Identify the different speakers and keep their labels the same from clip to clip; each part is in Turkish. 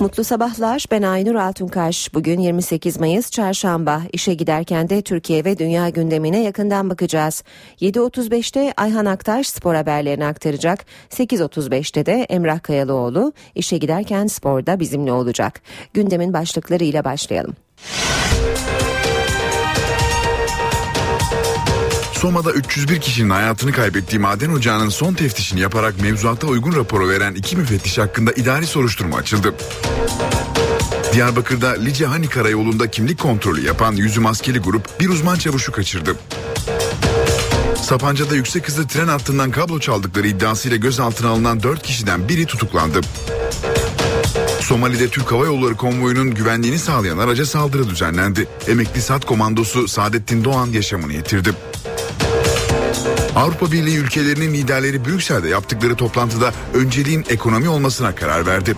Speaker 1: Mutlu sabahlar. Ben Aynur Altunkaş. Bugün 28 Mayıs Çarşamba. İşe giderken de Türkiye ve dünya gündemine yakından bakacağız. 7.35'te Ayhan Aktaş spor haberlerini aktaracak. 8.35'te de Emrah Kayalıoğlu işe giderken sporda bizimle olacak. Gündemin başlıklarıyla başlayalım.
Speaker 2: Soma'da 301 kişinin hayatını kaybettiği maden ocağının son teftişini yaparak mevzuata uygun raporu veren iki müfettiş hakkında idari soruşturma açıldı. Diyarbakır'da Lice Hani Karayolu'nda kimlik kontrolü yapan yüzü maskeli grup bir uzman çavuşu kaçırdı. Sapanca'da yüksek hızlı tren hattından kablo çaldıkları iddiasıyla gözaltına alınan 4 kişiden biri tutuklandı. Somali'de Türk Hava Yolları konvoyunun güvenliğini sağlayan araca saldırı düzenlendi. Emekli SAT komandosu Saadettin Doğan yaşamını yitirdi. Avrupa Birliği ülkelerinin liderleri Brüksel'de yaptıkları toplantıda önceliğin ekonomi olmasına karar verdi.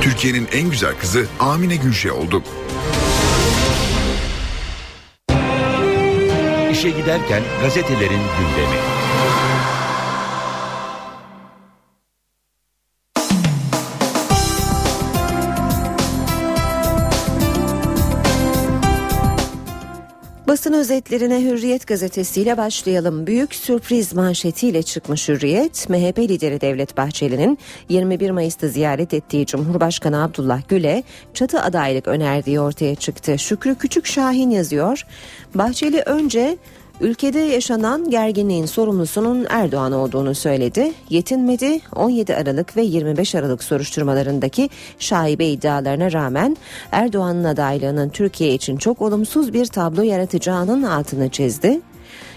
Speaker 2: Türkiye'nin en güzel kızı Amine Gülşe oldu.
Speaker 3: İşe giderken gazetelerin gündemi.
Speaker 1: Basın özetlerine Hürriyet gazetesiyle başlayalım. Büyük sürpriz manşetiyle çıkmış Hürriyet, MHP lideri Devlet Bahçeli'nin 21 Mayıs'ta ziyaret ettiği Cumhurbaşkanı Abdullah Gül'e çatı adaylık önerdiği ortaya çıktı. Şükrü Küçük Şahin yazıyor. Bahçeli önce Ülkede yaşanan gerginliğin sorumlusunun Erdoğan olduğunu söyledi. Yetinmedi 17 Aralık ve 25 Aralık soruşturmalarındaki şaibe iddialarına rağmen Erdoğan'ın adaylığının Türkiye için çok olumsuz bir tablo yaratacağının altını çizdi.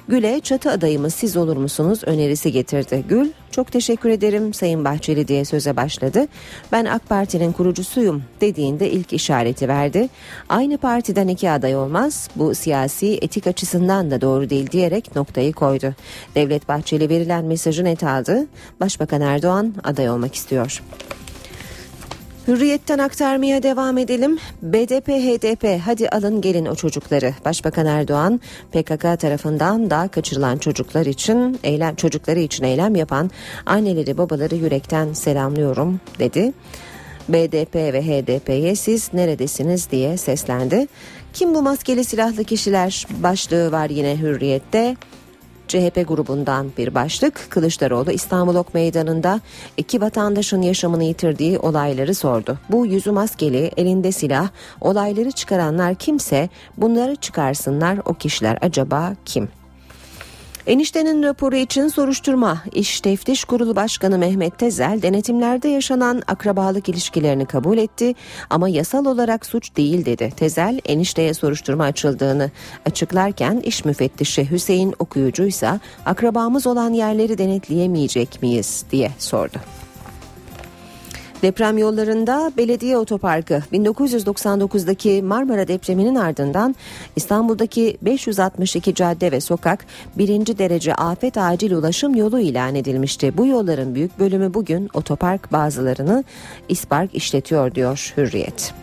Speaker 1: Gül'e çatı adayımız siz olur musunuz önerisi getirdi. Gül çok teşekkür ederim Sayın Bahçeli diye söze başladı. Ben AK Parti'nin kurucusuyum dediğinde ilk işareti verdi. Aynı partiden iki aday olmaz bu siyasi etik açısından da doğru değil diyerek noktayı koydu. Devlet Bahçeli verilen mesajı net aldı. Başbakan Erdoğan aday olmak istiyor. Hürriyetten aktarmaya devam edelim. BDP HDP hadi alın gelin o çocukları. Başbakan Erdoğan PKK tarafından da kaçırılan çocuklar için eylem çocukları için eylem yapan anneleri babaları yürekten selamlıyorum dedi. BDP ve HDP'ye siz neredesiniz diye seslendi. Kim bu maskeli silahlı kişiler başlığı var yine Hürriyet'te. CHP grubundan bir başlık Kılıçdaroğlu İstanbul Ok Meydanı'nda iki vatandaşın yaşamını yitirdiği olayları sordu. Bu yüzü maskeli, elinde silah, olayları çıkaranlar kimse bunları çıkarsınlar o kişiler acaba kim? Eniştenin raporu için soruşturma. İş Teftiş Kurulu Başkanı Mehmet Tezel denetimlerde yaşanan akrabalık ilişkilerini kabul etti ama yasal olarak suç değil dedi. Tezel enişteye soruşturma açıldığını açıklarken iş müfettişi Hüseyin Okuyucuysa akrabamız olan yerleri denetleyemeyecek miyiz diye sordu. Deprem yollarında belediye otoparkı 1999'daki Marmara depreminin ardından İstanbul'daki 562 cadde ve sokak birinci derece afet acil ulaşım yolu ilan edilmişti. Bu yolların büyük bölümü bugün otopark bazılarını İspark işletiyor diyor Hürriyet.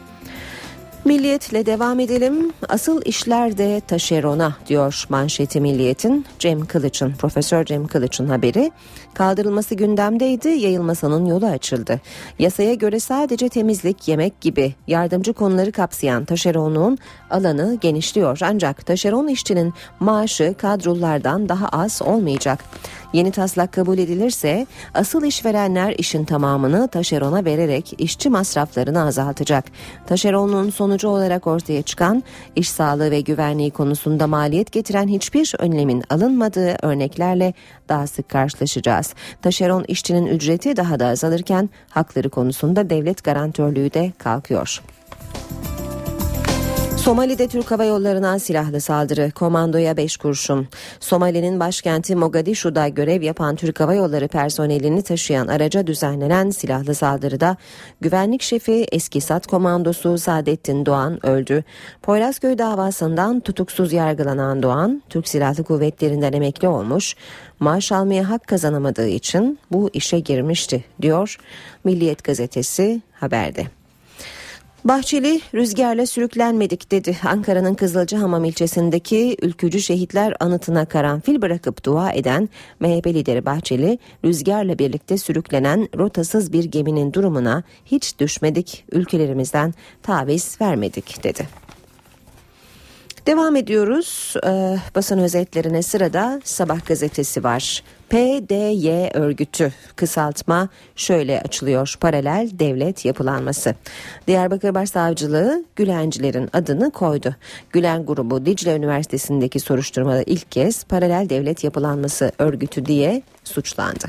Speaker 1: Milliyetle devam edelim. Asıl işler de taşerona diyor manşeti Milliyet'in Cem Kılıç'ın, Profesör Cem Kılıç'ın haberi. Kaldırılması gündemdeydi, yayılmasının yolu açıldı. Yasaya göre sadece temizlik, yemek gibi yardımcı konuları kapsayan taşeronluğun alanı genişliyor. Ancak taşeron işçinin maaşı kadrolardan daha az olmayacak. Yeni taslak kabul edilirse asıl işverenler işin tamamını taşerona vererek işçi masraflarını azaltacak. Taşeronluğun sonucu olarak ortaya çıkan iş sağlığı ve güvenliği konusunda maliyet getiren hiçbir önlemin alınmadığı örneklerle daha sık karşılaşacağız. Taşeron işçinin ücreti daha da azalırken hakları konusunda devlet garantörlüğü de kalkıyor. Somali'de Türk Hava Yolları'na silahlı saldırı, komandoya 5 kurşun. Somali'nin başkenti Mogadishu'da görev yapan Türk Hava Yolları personelini taşıyan araca düzenlenen silahlı saldırıda güvenlik şefi eski SAT komandosu Saadettin Doğan öldü. Poyrazköy davasından tutuksuz yargılanan Doğan, Türk Silahlı Kuvvetleri'nden emekli olmuş, maaş almaya hak kazanamadığı için bu işe girmişti, diyor Milliyet Gazetesi haberde. Bahçeli rüzgarla sürüklenmedik dedi. Ankara'nın Kızılcahamam ilçesindeki ülkücü şehitler anıtına karanfil bırakıp dua eden MHP lideri Bahçeli rüzgarla birlikte sürüklenen rotasız bir geminin durumuna hiç düşmedik ülkelerimizden taviz vermedik dedi. Devam ediyoruz. Ee, basın özetlerine sırada Sabah gazetesi var. PDY örgütü kısaltma şöyle açılıyor. Paralel devlet yapılanması. Diyarbakır Başsavcılığı Gülencilerin adını koydu. Gülen grubu Dicle Üniversitesi'ndeki soruşturmada ilk kez paralel devlet yapılanması örgütü diye suçlandı.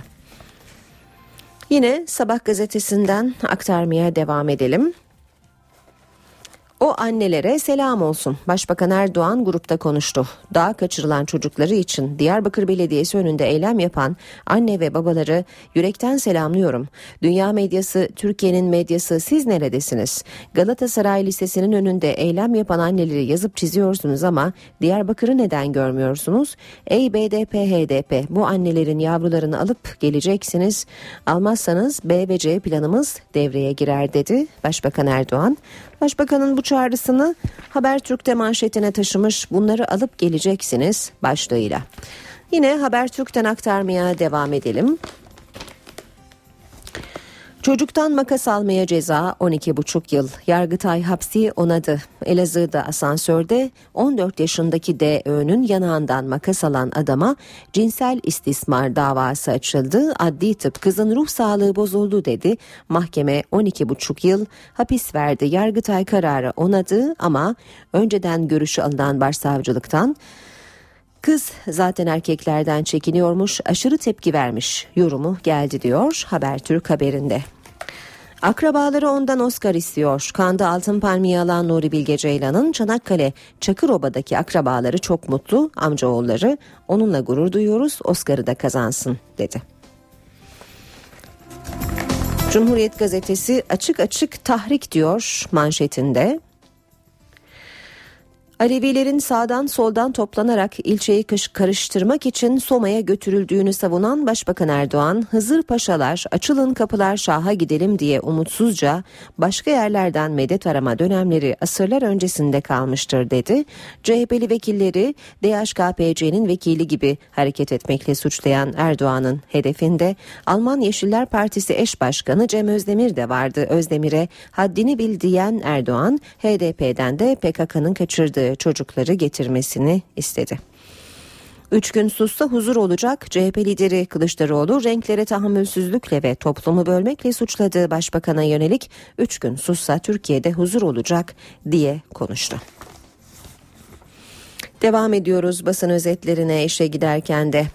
Speaker 1: Yine Sabah gazetesinden aktarmaya devam edelim. O annelere selam olsun. Başbakan Erdoğan grupta konuştu. Daha kaçırılan çocukları için Diyarbakır Belediyesi önünde eylem yapan anne ve babaları yürekten selamlıyorum. Dünya medyası, Türkiye'nin medyası siz neredesiniz? Galatasaray Lisesi'nin önünde eylem yapan anneleri yazıp çiziyorsunuz ama Diyarbakır'ı neden görmüyorsunuz? Ey BDP, HDP bu annelerin yavrularını alıp geleceksiniz. Almazsanız B ve C planımız devreye girer dedi Başbakan Erdoğan. Başbakanın bu çağrısını Habertürk'te manşetine taşımış bunları alıp geleceksiniz başlığıyla. Yine Habertürk'ten aktarmaya devam edelim. Çocuktan makas almaya ceza 12,5 yıl. Yargıtay hapsi onadı. Elazığ'da asansörde 14 yaşındaki DÖ'nün yanağından makas alan adama cinsel istismar davası açıldı. Adli tıp kızın ruh sağlığı bozuldu dedi. Mahkeme 12,5 yıl hapis verdi. Yargıtay kararı onadı ama önceden görüşü alınan başsavcılıktan Kız zaten erkeklerden çekiniyormuş, aşırı tepki vermiş. Yorumu geldi diyor Habertürk haberinde. Akrabaları ondan Oscar istiyor. Kanda altın palmiye alan Nuri Bilge Ceylan'ın Çanakkale Çakıroba'daki akrabaları çok mutlu. Amcaoğulları onunla gurur duyuyoruz Oscar'ı da kazansın dedi. Cumhuriyet gazetesi açık açık tahrik diyor manşetinde. Alevilerin sağdan soldan toplanarak ilçeyi karıştırmak için Soma'ya götürüldüğünü savunan Başbakan Erdoğan, Hızır Paşalar açılın kapılar Şah'a gidelim diye umutsuzca başka yerlerden medet arama dönemleri asırlar öncesinde kalmıştır dedi. CHP'li vekilleri DHKPC'nin vekili gibi hareket etmekle suçlayan Erdoğan'ın hedefinde Alman Yeşiller Partisi eş başkanı Cem Özdemir de vardı. Özdemir'e haddini bil diyen Erdoğan, HDP'den de PKK'nın kaçırdığı çocukları getirmesini istedi. Üç gün sussa huzur olacak CHP lideri Kılıçdaroğlu renklere tahammülsüzlükle ve toplumu bölmekle suçladığı başbakana yönelik üç gün sussa Türkiye'de huzur olacak diye konuştu. Devam ediyoruz basın özetlerine işe giderken de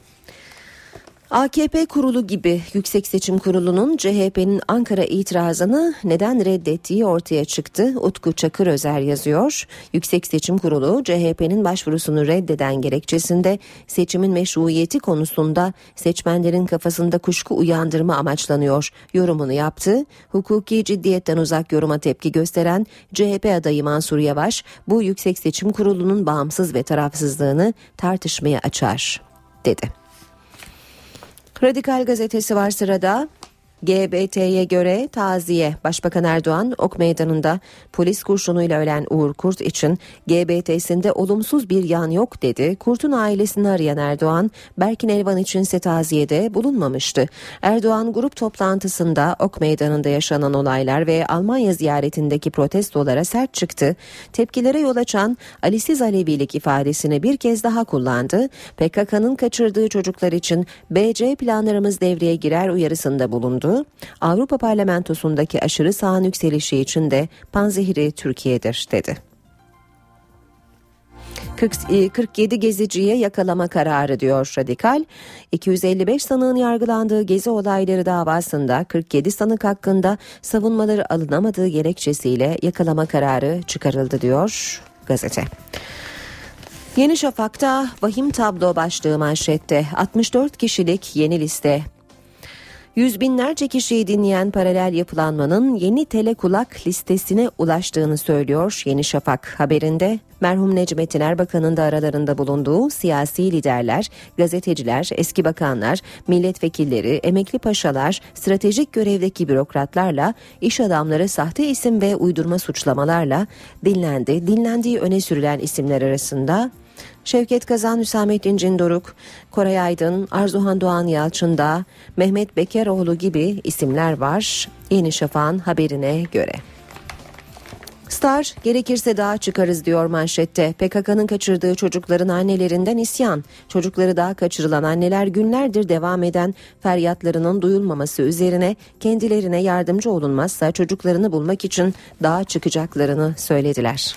Speaker 1: AKP kurulu gibi Yüksek Seçim Kurulu'nun CHP'nin Ankara itirazını neden reddettiği ortaya çıktı. Utku Çakır Özer yazıyor. Yüksek Seçim Kurulu CHP'nin başvurusunu reddeden gerekçesinde seçimin meşruiyeti konusunda seçmenlerin kafasında kuşku uyandırma amaçlanıyor. Yorumunu yaptı. Hukuki ciddiyetten uzak yoruma tepki gösteren CHP adayı Mansur Yavaş bu Yüksek Seçim Kurulu'nun bağımsız ve tarafsızlığını tartışmaya açar dedi. Radikal gazetesi var sırada. GBT'ye göre taziye Başbakan Erdoğan ok meydanında polis kurşunuyla ölen Uğur Kurt için GBT'sinde olumsuz bir yan yok dedi. Kurt'un ailesini arayan Erdoğan Berkin Elvan içinse taziyede bulunmamıştı. Erdoğan grup toplantısında ok meydanında yaşanan olaylar ve Almanya ziyaretindeki protestolara sert çıktı. Tepkilere yol açan Alisiz Alevilik ifadesini bir kez daha kullandı. PKK'nın kaçırdığı çocuklar için BC planlarımız devreye girer uyarısında bulundu oldu. Avrupa Parlamentosu'ndaki aşırı sağın yükselişi için de panzehiri Türkiye'dir dedi. 47 e, geziciye yakalama kararı diyor Radikal. 255 sanığın yargılandığı gezi olayları davasında 47 sanık hakkında savunmaları alınamadığı gerekçesiyle yakalama kararı çıkarıldı diyor gazete. Yeni Şafak'ta vahim tablo başlığı manşette 64 kişilik yeni liste Yüz binlerce kişiyi dinleyen paralel yapılanmanın yeni telekulak listesine ulaştığını söylüyor Yeni Şafak haberinde. Merhum Necmettin Erbakan'ın da aralarında bulunduğu siyasi liderler, gazeteciler, eski bakanlar, milletvekilleri, emekli paşalar, stratejik görevdeki bürokratlarla, iş adamları sahte isim ve uydurma suçlamalarla dinlendi. Dinlendiği öne sürülen isimler arasında Şevket Kazan, Hüsamettin Cindoruk, Koray Aydın, Arzuhan Doğan Yalçın'da, Mehmet Bekeroğlu gibi isimler var. Yeni Şafak'ın haberine göre. Star gerekirse daha çıkarız diyor manşette. PKK'nın kaçırdığı çocukların annelerinden isyan. Çocukları daha kaçırılan anneler günlerdir devam eden feryatlarının duyulmaması üzerine kendilerine yardımcı olunmazsa çocuklarını bulmak için daha çıkacaklarını söylediler.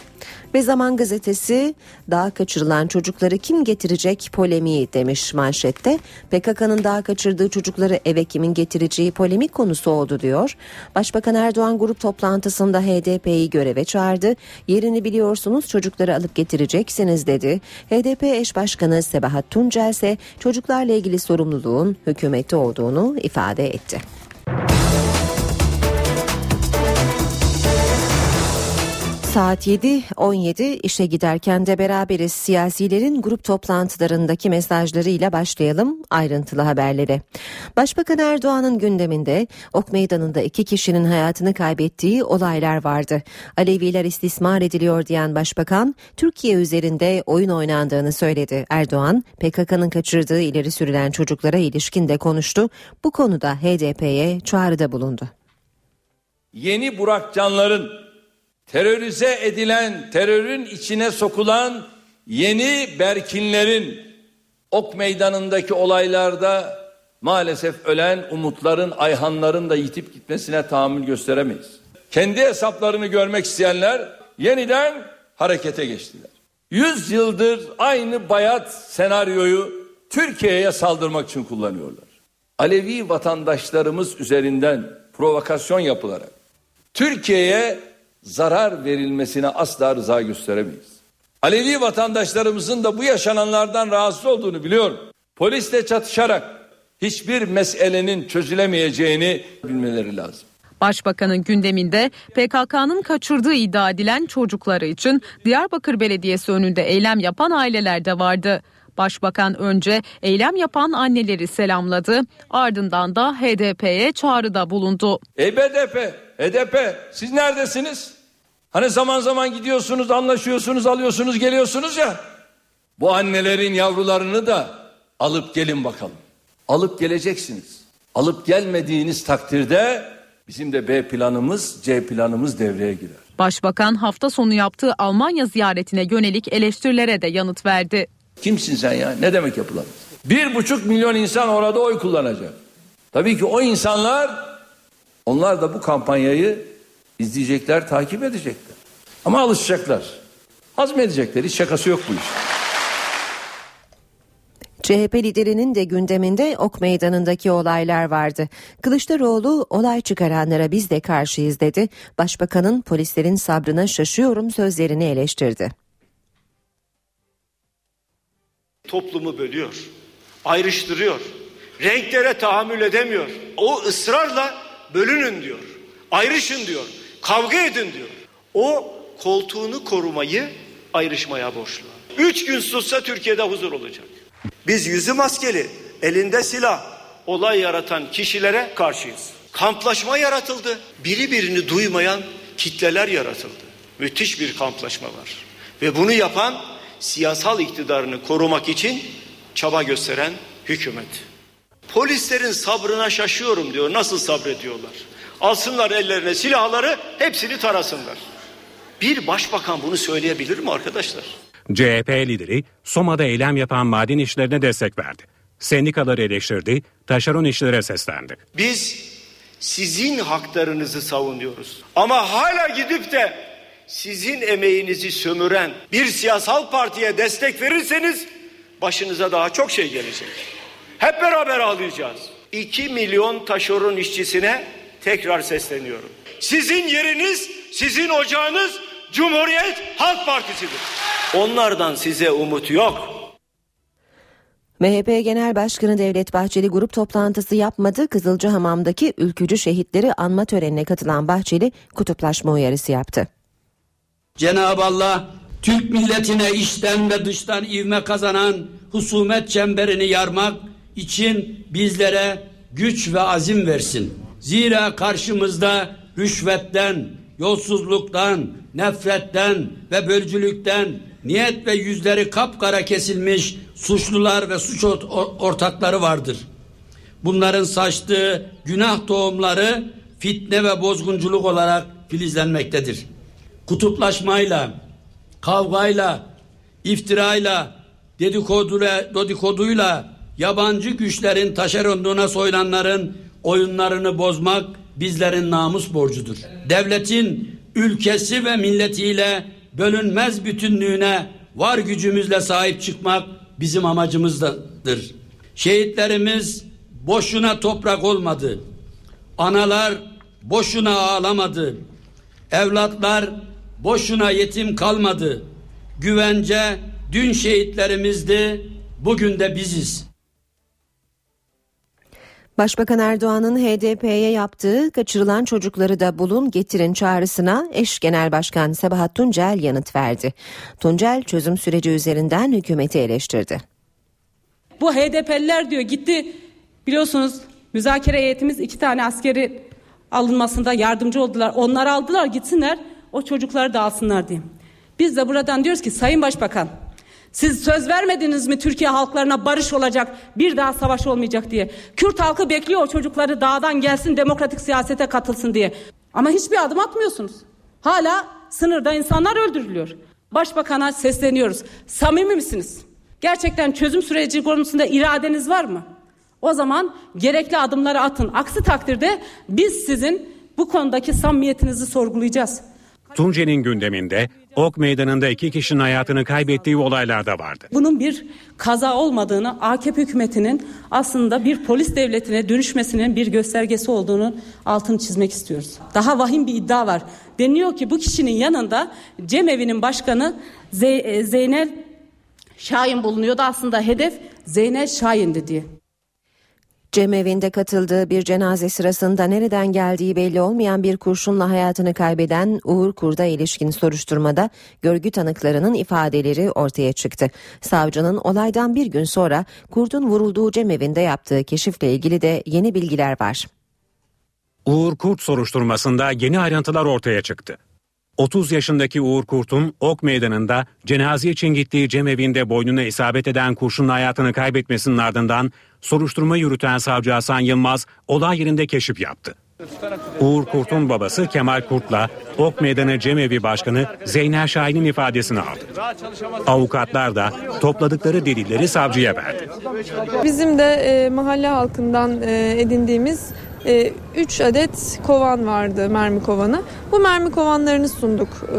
Speaker 1: Ve Zaman Gazetesi daha kaçırılan çocukları kim getirecek polemiği demiş manşette. PKK'nın daha kaçırdığı çocukları eve kimin getireceği polemik konusu oldu diyor. Başbakan Erdoğan grup toplantısında HDP'yi göreve çağırdı. Yerini biliyorsunuz çocukları alıp getireceksiniz dedi. HDP eş başkanı Sebahat Tuncel ise çocuklarla ilgili sorumluluğun hükümette olduğunu ifade etti. Saat 7.17 işe giderken de beraberiz. Siyasilerin grup toplantılarındaki mesajlarıyla başlayalım ayrıntılı haberlere. Başbakan Erdoğan'ın gündeminde Ok Meydanı'nda iki kişinin hayatını kaybettiği olaylar vardı. Aleviler istismar ediliyor diyen başbakan Türkiye üzerinde oyun oynandığını söyledi. Erdoğan PKK'nın kaçırdığı ileri sürülen çocuklara ilişkin de konuştu. Bu konuda HDP'ye çağrıda bulundu.
Speaker 4: Yeni Burak Canlar'ın terörize edilen, terörün içine sokulan yeni Berkinlerin ok meydanındaki olaylarda maalesef ölen umutların, ayhanların da yitip gitmesine tahammül gösteremeyiz. Kendi hesaplarını görmek isteyenler yeniden harekete geçtiler. Yüz yıldır aynı bayat senaryoyu Türkiye'ye saldırmak için kullanıyorlar. Alevi vatandaşlarımız üzerinden provokasyon yapılarak Türkiye'ye zarar verilmesine asla rıza gösteremeyiz. Alevi vatandaşlarımızın da bu yaşananlardan rahatsız olduğunu biliyorum. Polisle çatışarak hiçbir meselenin çözülemeyeceğini bilmeleri lazım.
Speaker 5: Başbakanın gündeminde PKK'nın kaçırdığı iddia edilen çocukları için Diyarbakır Belediyesi önünde eylem yapan aileler de vardı. Başbakan önce eylem yapan anneleri selamladı, ardından da HDP'ye çağrıda bulundu.
Speaker 4: Ey BDP, HDP siz neredesiniz? Hani zaman zaman gidiyorsunuz, anlaşıyorsunuz, alıyorsunuz, geliyorsunuz ya. Bu annelerin yavrularını da alıp gelin bakalım. Alıp geleceksiniz. Alıp gelmediğiniz takdirde bizim de B planımız, C planımız devreye girer.
Speaker 5: Başbakan hafta sonu yaptığı Almanya ziyaretine yönelik eleştirilere de yanıt verdi.
Speaker 4: Kimsin sen ya? Ne demek yapılamaz? Bir buçuk milyon insan orada oy kullanacak. Tabii ki o insanlar onlar da bu kampanyayı izleyecekler, takip edecekler. Ama alışacaklar. Hazmedecekler. Hiç şakası yok bu iş.
Speaker 1: CHP liderinin de gündeminde Ok Meydanı'ndaki olaylar vardı. Kılıçdaroğlu olay çıkaranlara biz de karşıyız dedi. Başbakanın polislerin sabrına şaşıyorum sözlerini eleştirdi.
Speaker 6: Toplumu bölüyor, ayrıştırıyor, renklere tahammül edemiyor. O ısrarla bölünün diyor, ayrışın diyor, kavga edin diyor. O koltuğunu korumayı ayrışmaya borçlu. Üç gün sussa Türkiye'de huzur olacak. Biz yüzü maskeli, elinde silah, olay yaratan kişilere karşıyız. Kamplaşma yaratıldı. Biri birini duymayan kitleler yaratıldı. Müthiş bir kamplaşma var. Ve bunu yapan siyasal iktidarını korumak için çaba gösteren hükümet. Polislerin sabrına şaşıyorum diyor. Nasıl sabrediyorlar? Alsınlar ellerine silahları hepsini tarasınlar. Bir başbakan bunu söyleyebilir mi arkadaşlar?
Speaker 7: CHP lideri Soma'da eylem yapan maden işlerine destek verdi. Sendikaları eleştirdi, taşeron işlere seslendi.
Speaker 6: Biz sizin haklarınızı savunuyoruz. Ama hala gidip de sizin emeğinizi sömüren bir siyasal partiye destek verirseniz başınıza daha çok şey gelecek. Hep beraber ağlayacağız. 2 milyon taşeron işçisine tekrar sesleniyorum. Sizin yeriniz, sizin ocağınız Cumhuriyet Halk Partisi'dir. Onlardan size umut yok.
Speaker 1: MHP Genel Başkanı Devlet Bahçeli grup toplantısı yapmadı. Kızılcahamam'daki ülkücü şehitleri anma törenine katılan Bahçeli kutuplaşma uyarısı yaptı.
Speaker 8: Cenab-ı Allah Türk milletine içten ve dıştan ivme kazanan husumet çemberini yarmak için bizlere güç ve azim versin. Zira karşımızda rüşvetten, yolsuzluktan, nefretten ve bölücülükten niyet ve yüzleri kapkara kesilmiş suçlular ve suç ortakları vardır. Bunların saçtığı günah tohumları fitne ve bozgunculuk olarak filizlenmektedir. Kutuplaşmayla, kavgayla, iftirayla, dedikoduyla, dedikoduyla yabancı güçlerin taşeronluğuna soyulanların oyunlarını bozmak bizlerin namus borcudur. Devletin ülkesi ve milletiyle bölünmez bütünlüğüne var gücümüzle sahip çıkmak bizim amacımızdır. Şehitlerimiz boşuna toprak olmadı. Analar boşuna ağlamadı. Evlatlar boşuna yetim kalmadı. Güvence dün şehitlerimizdi, bugün de biziz.
Speaker 1: Başbakan Erdoğan'ın HDP'ye yaptığı kaçırılan çocukları da bulun getirin çağrısına eş genel başkan Sabahat Tuncel yanıt verdi. Tuncel çözüm süreci üzerinden hükümeti eleştirdi.
Speaker 9: Bu HDP'liler diyor gitti biliyorsunuz müzakere heyetimiz iki tane askeri alınmasında yardımcı oldular. Onlar aldılar gitsinler o çocukları da alsınlar diye. Biz de buradan diyoruz ki Sayın Başbakan siz söz vermediniz mi Türkiye halklarına barış olacak, bir daha savaş olmayacak diye. Kürt halkı bekliyor o çocukları dağdan gelsin demokratik siyasete katılsın diye. Ama hiçbir adım atmıyorsunuz. Hala sınırda insanlar öldürülüyor. Başbakana sesleniyoruz. Samimi misiniz? Gerçekten çözüm süreci konusunda iradeniz var mı? O zaman gerekli adımları atın. Aksi takdirde biz sizin bu konudaki samimiyetinizi sorgulayacağız.
Speaker 7: Tunce'nin gündeminde Ok Meydanı'nda iki kişinin hayatını kaybettiği olaylar da vardı.
Speaker 9: Bunun bir kaza olmadığını AKP hükümetinin aslında bir polis devletine dönüşmesinin bir göstergesi olduğunu altını çizmek istiyoruz. Daha vahim bir iddia var. Deniyor ki bu kişinin yanında cemevi'nin başkanı e, Zeynel Şahin bulunuyordu. Aslında hedef Zeynel Şahin'di diye.
Speaker 1: Cemevinde katıldığı bir cenaze sırasında nereden geldiği belli olmayan bir kurşunla hayatını kaybeden Uğur Kurda ilişkin soruşturmada görgü tanıklarının ifadeleri ortaya çıktı. Savcının olaydan bir gün sonra Kurd'un vurulduğu cemevinde yaptığı keşifle ilgili de yeni bilgiler var.
Speaker 7: Uğur Kurt soruşturmasında yeni ayrıntılar ortaya çıktı. 30 yaşındaki Uğur Kurt'un Ok Meydanı'nda cenaze için gittiği cemevinde boynuna isabet eden kurşunla hayatını kaybetmesinin ardından soruşturma yürüten savcı Hasan Yılmaz olay yerinde keşif yaptı. Uğur Kurt'un babası Kemal Kurt'la Ok Meydanı Cemevi Başkanı Zeynel Şahin'in ifadesini aldı. Avukatlar da topladıkları delilleri savcıya verdi.
Speaker 10: Bizim de e, mahalle halkından e, edindiğimiz 3 e, adet kovan vardı mermi kovanı. Bu mermi kovanlarını sunduk e,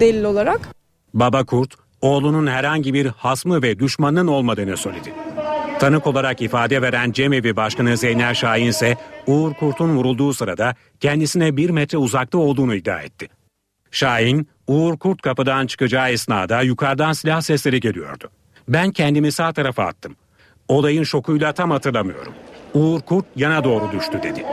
Speaker 10: delil olarak.
Speaker 7: Baba Kurt, oğlunun herhangi bir hasmı ve düşmanının olmadığını söyledi. Tanık olarak ifade veren Cemevi Başkanı Zeynel Şahin ise Uğur Kurt'un vurulduğu sırada kendisine bir metre uzakta olduğunu iddia etti. Şahin, Uğur Kurt kapıdan çıkacağı esnada yukarıdan silah sesleri geliyordu. Ben kendimi sağ tarafa attım. Olayın şokuyla tam hatırlamıyorum. Uğur Kurt yana doğru düştü dedi.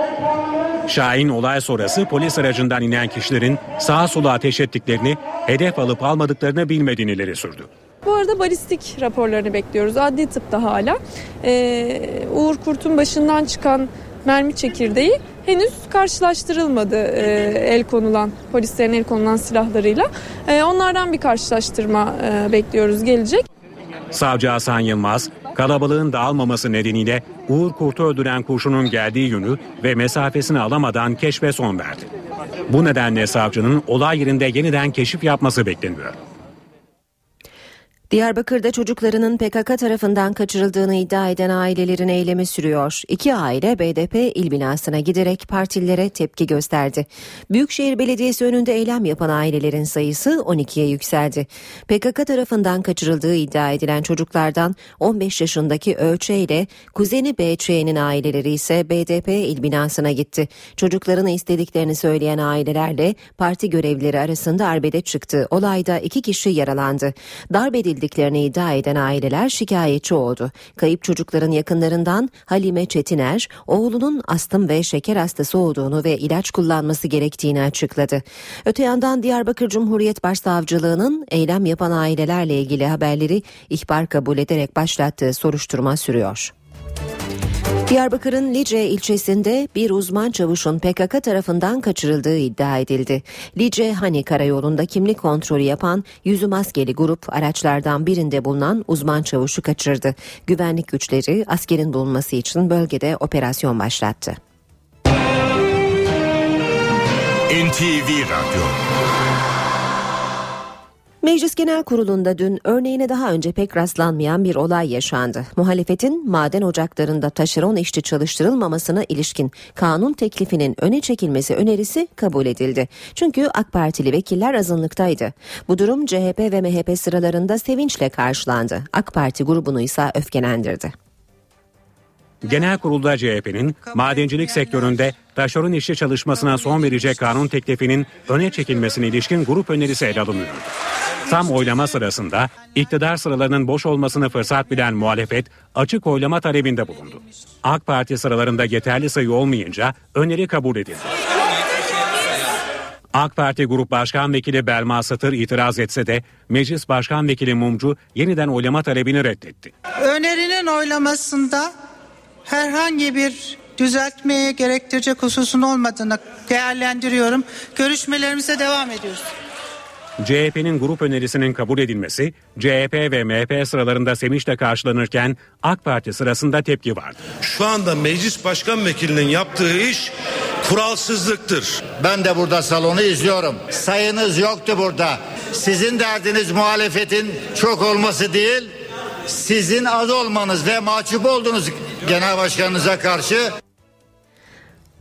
Speaker 7: Şahin olay sonrası polis aracından inen kişilerin sağa sola ateş ettiklerini, hedef alıp almadıklarını bilmediğini ileri sürdü.
Speaker 10: Bu arada balistik raporlarını bekliyoruz. Adli tıpta hala. Ee, Uğur Kurt'un başından çıkan mermi çekirdeği henüz karşılaştırılmadı e, el konulan polislerin el konulan silahlarıyla. E, onlardan bir karşılaştırma e, bekliyoruz gelecek.
Speaker 7: Savcı Hasan Yılmaz, kalabalığın dağılmaması nedeniyle Uğur Kurt'u öldüren kurşunun geldiği yönü ve mesafesini alamadan keşfe son verdi. Bu nedenle savcının olay yerinde yeniden keşif yapması bekleniyor.
Speaker 1: Diyarbakır'da çocuklarının PKK tarafından kaçırıldığını iddia eden ailelerin eylemi sürüyor. İki aile BDP il binasına giderek partilere tepki gösterdi. Büyükşehir Belediyesi önünde eylem yapan ailelerin sayısı 12'ye yükseldi. PKK tarafından kaçırıldığı iddia edilen çocuklardan 15 yaşındaki Ölçe ile kuzeni BÇ'nin aileleri ise BDP il binasına gitti. Çocuklarını istediklerini söyleyen ailelerle parti görevlileri arasında arbede çıktı. Olayda iki kişi yaralandı. Darp edildi edildiklerini iddia eden aileler şikayetçi oldu. Kayıp çocukların yakınlarından Halime Çetiner, oğlunun astım ve şeker hastası olduğunu ve ilaç kullanması gerektiğini açıkladı. Öte yandan Diyarbakır Cumhuriyet Başsavcılığı'nın eylem yapan ailelerle ilgili haberleri ihbar kabul ederek başlattığı soruşturma sürüyor. Diyarbakır'ın Lice ilçesinde bir uzman çavuşun PKK tarafından kaçırıldığı iddia edildi. Lice Hani Karayolu'nda kimlik kontrolü yapan yüzü maskeli grup araçlardan birinde bulunan uzman çavuşu kaçırdı. Güvenlik güçleri askerin bulunması için bölgede operasyon başlattı.
Speaker 3: NTV Radyo
Speaker 1: Meclis Genel Kurulu'nda dün örneğine daha önce pek rastlanmayan bir olay yaşandı. Muhalefetin maden ocaklarında taşeron işçi çalıştırılmamasına ilişkin kanun teklifinin öne çekilmesi önerisi kabul edildi. Çünkü AK Partili vekiller azınlıktaydı. Bu durum CHP ve MHP sıralarında sevinçle karşılandı. AK Parti grubunu ise öfkelendirdi.
Speaker 7: Genel kurulda CHP'nin madencilik sektöründe taşeron işçi çalışmasına son verecek kanun teklifinin öne çekilmesine ilişkin grup önerisi ele alınıyor. Tam oylama sırasında iktidar sıralarının boş olmasını fırsat bilen muhalefet açık oylama talebinde bulundu. AK Parti sıralarında yeterli sayı olmayınca öneri kabul edildi. AK Parti Grup Başkan Vekili Belma Satır itiraz etse de Meclis Başkan Vekili Mumcu yeniden oylama talebini reddetti.
Speaker 11: Önerinin oylamasında herhangi bir düzeltmeye gerektirecek hususun olmadığını değerlendiriyorum. Görüşmelerimize devam ediyoruz.
Speaker 7: CHP'nin grup önerisinin kabul edilmesi CHP ve MHP sıralarında sevinçle karşılanırken AK Parti sırasında tepki vardı.
Speaker 12: Şu anda meclis başkan vekilinin yaptığı iş kuralsızlıktır.
Speaker 13: Ben de burada salonu izliyorum. Sayınız yoktu burada. Sizin derdiniz muhalefetin çok olması değil, sizin az olmanız ve mahcup olduğunuz genel başkanınıza karşı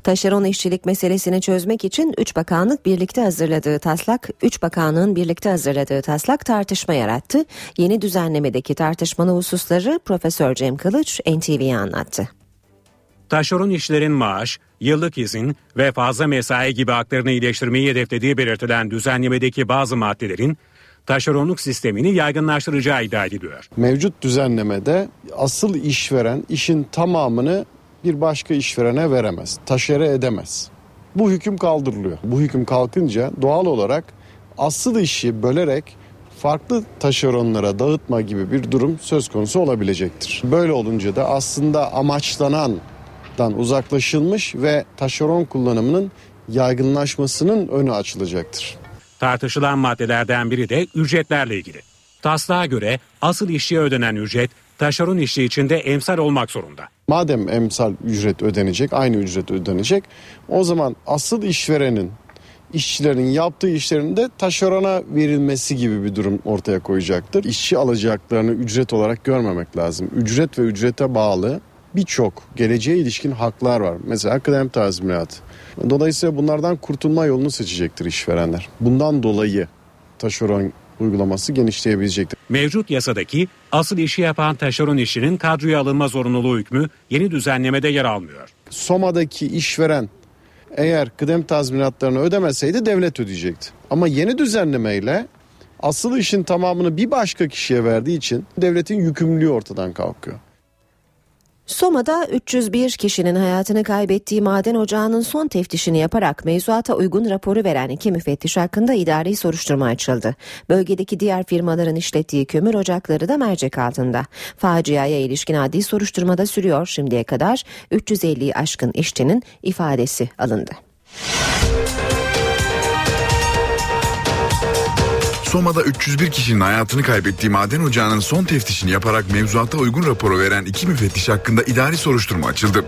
Speaker 1: Taşeron işçilik meselesini çözmek için 3 bakanlık birlikte hazırladığı taslak, 3 bakanlığın birlikte hazırladığı taslak tartışma yarattı. Yeni düzenlemedeki tartışmalı hususları Profesör Cem Kılıç NTV'ye anlattı.
Speaker 7: Taşeron işlerin maaş, yıllık izin ve fazla mesai gibi haklarını iyileştirmeyi hedeflediği belirtilen düzenlemedeki bazı maddelerin taşeronluk sistemini yaygınlaştıracağı iddia ediliyor.
Speaker 14: Mevcut düzenlemede asıl işveren işin tamamını bir başka işverene veremez, taşere edemez. Bu hüküm kaldırılıyor. Bu hüküm kalkınca doğal olarak asıl işi bölerek farklı taşeronlara dağıtma gibi bir durum söz konusu olabilecektir. Böyle olunca da aslında amaçlanandan uzaklaşılmış ve taşeron kullanımının yaygınlaşmasının önü açılacaktır.
Speaker 7: Tartışılan maddelerden biri de ücretlerle ilgili. Taslağa göre asıl işçiye ödenen ücret taşeron işçi için de emsal olmak zorunda.
Speaker 14: Madem emsal ücret ödenecek, aynı ücret ödenecek o zaman asıl işverenin işçilerin yaptığı işlerin de taşerona verilmesi gibi bir durum ortaya koyacaktır. İşçi alacaklarını ücret olarak görmemek lazım. Ücret ve ücrete bağlı birçok geleceğe ilişkin haklar var. Mesela kıdem tazminatı. Dolayısıyla bunlardan kurtulma yolunu seçecektir işverenler. Bundan dolayı taşeron uygulaması genişleyebilecektir.
Speaker 7: Mevcut yasadaki asıl işi yapan taşeron işçinin kadroya alınma zorunluluğu hükmü yeni düzenlemede yer almıyor.
Speaker 14: Soma'daki işveren eğer kıdem tazminatlarını ödemeseydi devlet ödeyecekti. Ama yeni düzenlemeyle asıl işin tamamını bir başka kişiye verdiği için devletin yükümlülüğü ortadan kalkıyor.
Speaker 1: Soma'da 301 kişinin hayatını kaybettiği maden ocağının son teftişini yaparak mevzuata uygun raporu veren iki müfettiş hakkında idari soruşturma açıldı. Bölgedeki diğer firmaların işlettiği kömür ocakları da mercek altında. Faciaya ilişkin adli soruşturmada sürüyor şimdiye kadar 350'yi aşkın işçinin ifadesi alındı.
Speaker 2: Soma'da 301 kişinin hayatını kaybettiği maden ocağının son teftişini yaparak mevzuata uygun raporu veren iki müfettiş hakkında idari soruşturma açıldı.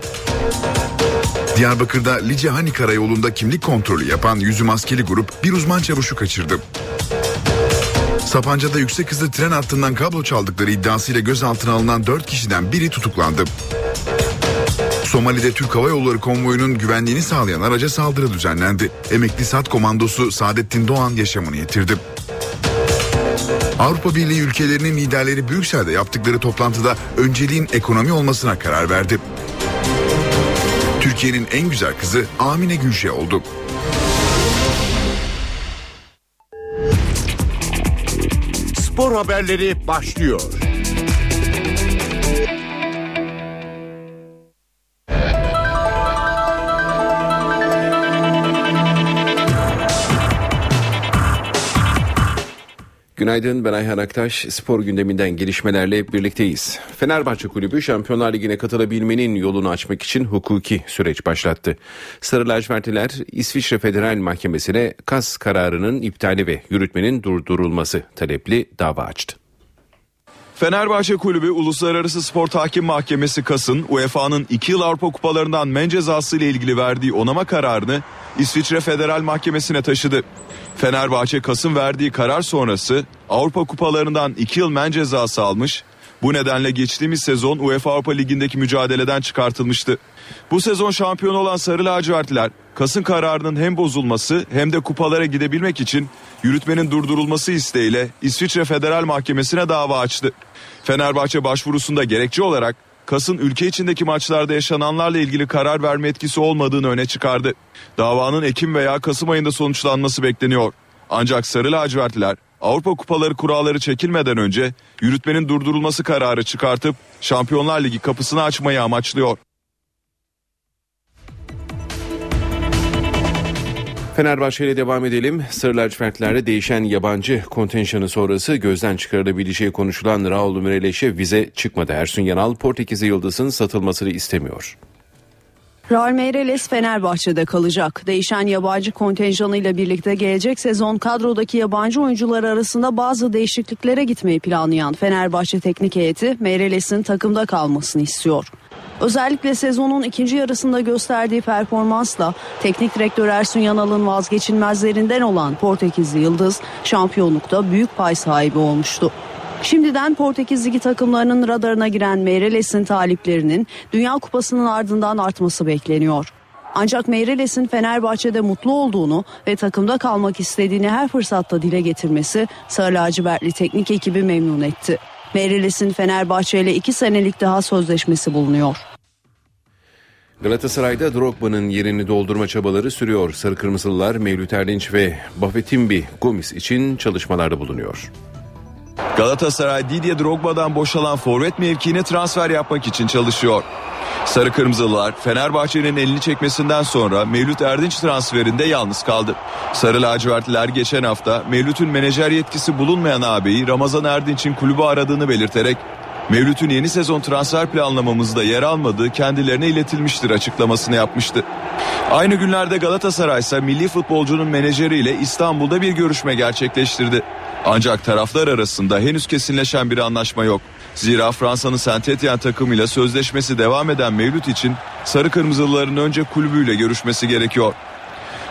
Speaker 2: Diyarbakır'da Lice Hani Karayolu'nda kimlik kontrolü yapan yüzü maskeli grup bir uzman çavuşu kaçırdı. Sapanca'da yüksek hızlı tren hattından kablo çaldıkları iddiasıyla gözaltına alınan 4 kişiden biri tutuklandı. Somali'de Türk Hava Yolları konvoyunun güvenliğini sağlayan araca saldırı düzenlendi. Emekli SAT komandosu Saadettin Doğan yaşamını yitirdi. Avrupa Birliği ülkelerinin liderleri Brüksel'de yaptıkları toplantıda önceliğin ekonomi olmasına karar verdi. Türkiye'nin en güzel kızı Amine Gülşe oldu.
Speaker 3: Spor haberleri başlıyor.
Speaker 15: Günaydın ben Ayhan Aktaş. Spor gündeminden gelişmelerle birlikteyiz. Fenerbahçe Kulübü Şampiyonlar Ligi'ne katılabilmenin yolunu açmak için hukuki süreç başlattı. Sarı lacivertliler İsviçre Federal Mahkemesi'ne KAS kararının iptali ve yürütmenin durdurulması talepli dava açtı.
Speaker 16: Fenerbahçe Kulübü Uluslararası Spor Tahkim Mahkemesi KAS'ın UEFA'nın 2 yıl Avrupa Kupalarından men cezası ile ilgili verdiği onama kararını İsviçre Federal Mahkemesi'ne taşıdı. Fenerbahçe Kas'ın verdiği karar sonrası Avrupa Kupalarından 2 yıl men cezası almış. Bu nedenle geçtiğimiz sezon UEFA Avrupa Ligi'ndeki mücadeleden çıkartılmıştı. Bu sezon şampiyon olan Sarı Lacivertliler Kas'ın kararının hem bozulması hem de kupalara gidebilmek için yürütmenin durdurulması isteğiyle İsviçre Federal Mahkemesi'ne dava açtı. Fenerbahçe başvurusunda gerekçe olarak Kas'ın ülke içindeki maçlarda yaşananlarla ilgili karar verme etkisi olmadığını öne çıkardı. Davanın Ekim veya Kasım ayında sonuçlanması bekleniyor. Ancak Sarı Lacivertliler Avrupa Kupaları kuralları çekilmeden önce yürütmenin durdurulması kararı çıkartıp Şampiyonlar Ligi kapısını açmayı amaçlıyor.
Speaker 15: Fenerbahçe ile devam edelim. Sarı lacivertlerde değişen yabancı kontenjanı sonrası gözden çıkarılabileceği konuşulan Raul Müreleş'e vize çıkmadı. Ersun Yanal Portekizli Yıldız'ın satılmasını istemiyor.
Speaker 17: Raul Meireles Fenerbahçe'de kalacak. Değişen yabancı kontenjanıyla birlikte gelecek sezon kadrodaki yabancı oyuncular arasında bazı değişikliklere gitmeyi planlayan Fenerbahçe teknik heyeti Meireles'in takımda kalmasını istiyor. Özellikle sezonun ikinci yarısında gösterdiği performansla teknik direktör Ersun Yanal'ın vazgeçilmezlerinden olan Portekizli Yıldız şampiyonlukta büyük pay sahibi olmuştu. Şimdiden Portekiz Ligi takımlarının radarına giren Meireles'in taliplerinin Dünya Kupası'nın ardından artması bekleniyor. Ancak Meireles'in Fenerbahçe'de mutlu olduğunu ve takımda kalmak istediğini her fırsatta dile getirmesi Sarı Lacivertli teknik ekibi memnun etti. Meireles'in Fenerbahçe ile iki senelik daha sözleşmesi bulunuyor.
Speaker 15: Galatasaray'da Drogba'nın yerini doldurma çabaları sürüyor. Sarı Kırmızılılar Mevlüt Erdinç ve Bafetimbi Gomis için çalışmalarda bulunuyor.
Speaker 16: Galatasaray Didier Drogba'dan boşalan forvet mevkiine transfer yapmak için çalışıyor. Sarı Kırmızılılar Fenerbahçe'nin elini çekmesinden sonra Mevlüt Erdinç transferinde yalnız kaldı. Sarı lacivertliler geçen hafta Mevlüt'ün menajer yetkisi bulunmayan ağabeyi Ramazan Erdinç'in kulübü aradığını belirterek Mevlüt'ün yeni sezon transfer planlamamızda yer almadığı kendilerine iletilmiştir açıklamasını yapmıştı. Aynı günlerde Galatasaray ise milli futbolcunun menajeriyle İstanbul'da bir görüşme gerçekleştirdi. Ancak taraflar arasında henüz kesinleşen bir anlaşma yok. Zira Fransa'nın Saint Etienne takımıyla sözleşmesi devam eden Mevlüt için Sarı Kırmızılıların önce kulübüyle görüşmesi gerekiyor.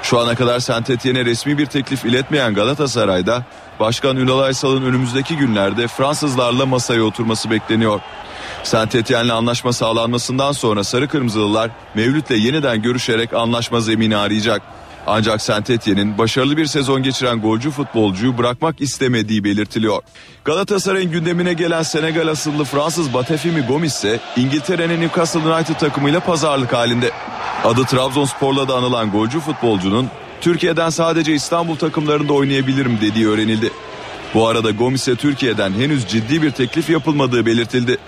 Speaker 16: Şu ana kadar Saint Etienne'e resmi bir teklif iletmeyen Galatasaray'da Başkan Ünal Aysal'ın önümüzdeki günlerde Fransızlarla masaya oturması bekleniyor. Saint Etienne'le anlaşma sağlanmasından sonra Sarı Kırmızılılar Mevlüt'le yeniden görüşerek anlaşma zemini arayacak. Ancak Saint Etienne'in başarılı bir sezon geçiren golcü futbolcuyu bırakmak istemediği belirtiliyor. Galatasaray'ın gündemine gelen Senegal asıllı Fransız Batefimi Gomis ise İngiltere'nin Newcastle United takımıyla pazarlık halinde. Adı Trabzonspor'la da anılan golcü futbolcunun Türkiye'den sadece İstanbul takımlarında oynayabilirim dediği öğrenildi. Bu arada Gomis'e Türkiye'den henüz ciddi bir teklif yapılmadığı belirtildi.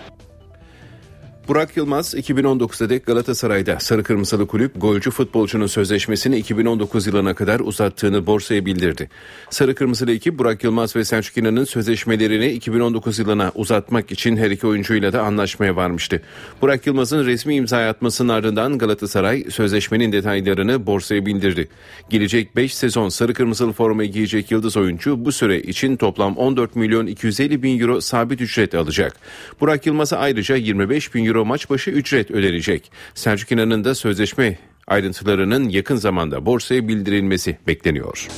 Speaker 15: Burak Yılmaz 2019'da dek Galatasaray'da Sarı Kırmızılı Kulüp golcü futbolcunun sözleşmesini 2019 yılına kadar uzattığını borsaya bildirdi. Sarı Kırmızılı ekip Burak Yılmaz ve Selçuk İnan'ın sözleşmelerini 2019 yılına uzatmak için her iki oyuncuyla da anlaşmaya varmıştı. Burak Yılmaz'ın resmi imza atmasının ardından Galatasaray sözleşmenin detaylarını borsaya bildirdi. Gelecek 5 sezon Sarı Kırmızılı formayı giyecek yıldız oyuncu bu süre için toplam 14 milyon 250 bin euro sabit ücret alacak. Burak Yılmaz'a ayrıca 25 bin euro euro maç başı ücret ödenecek. Selçuk İnan'ın da sözleşme ayrıntılarının yakın zamanda borsaya bildirilmesi bekleniyor.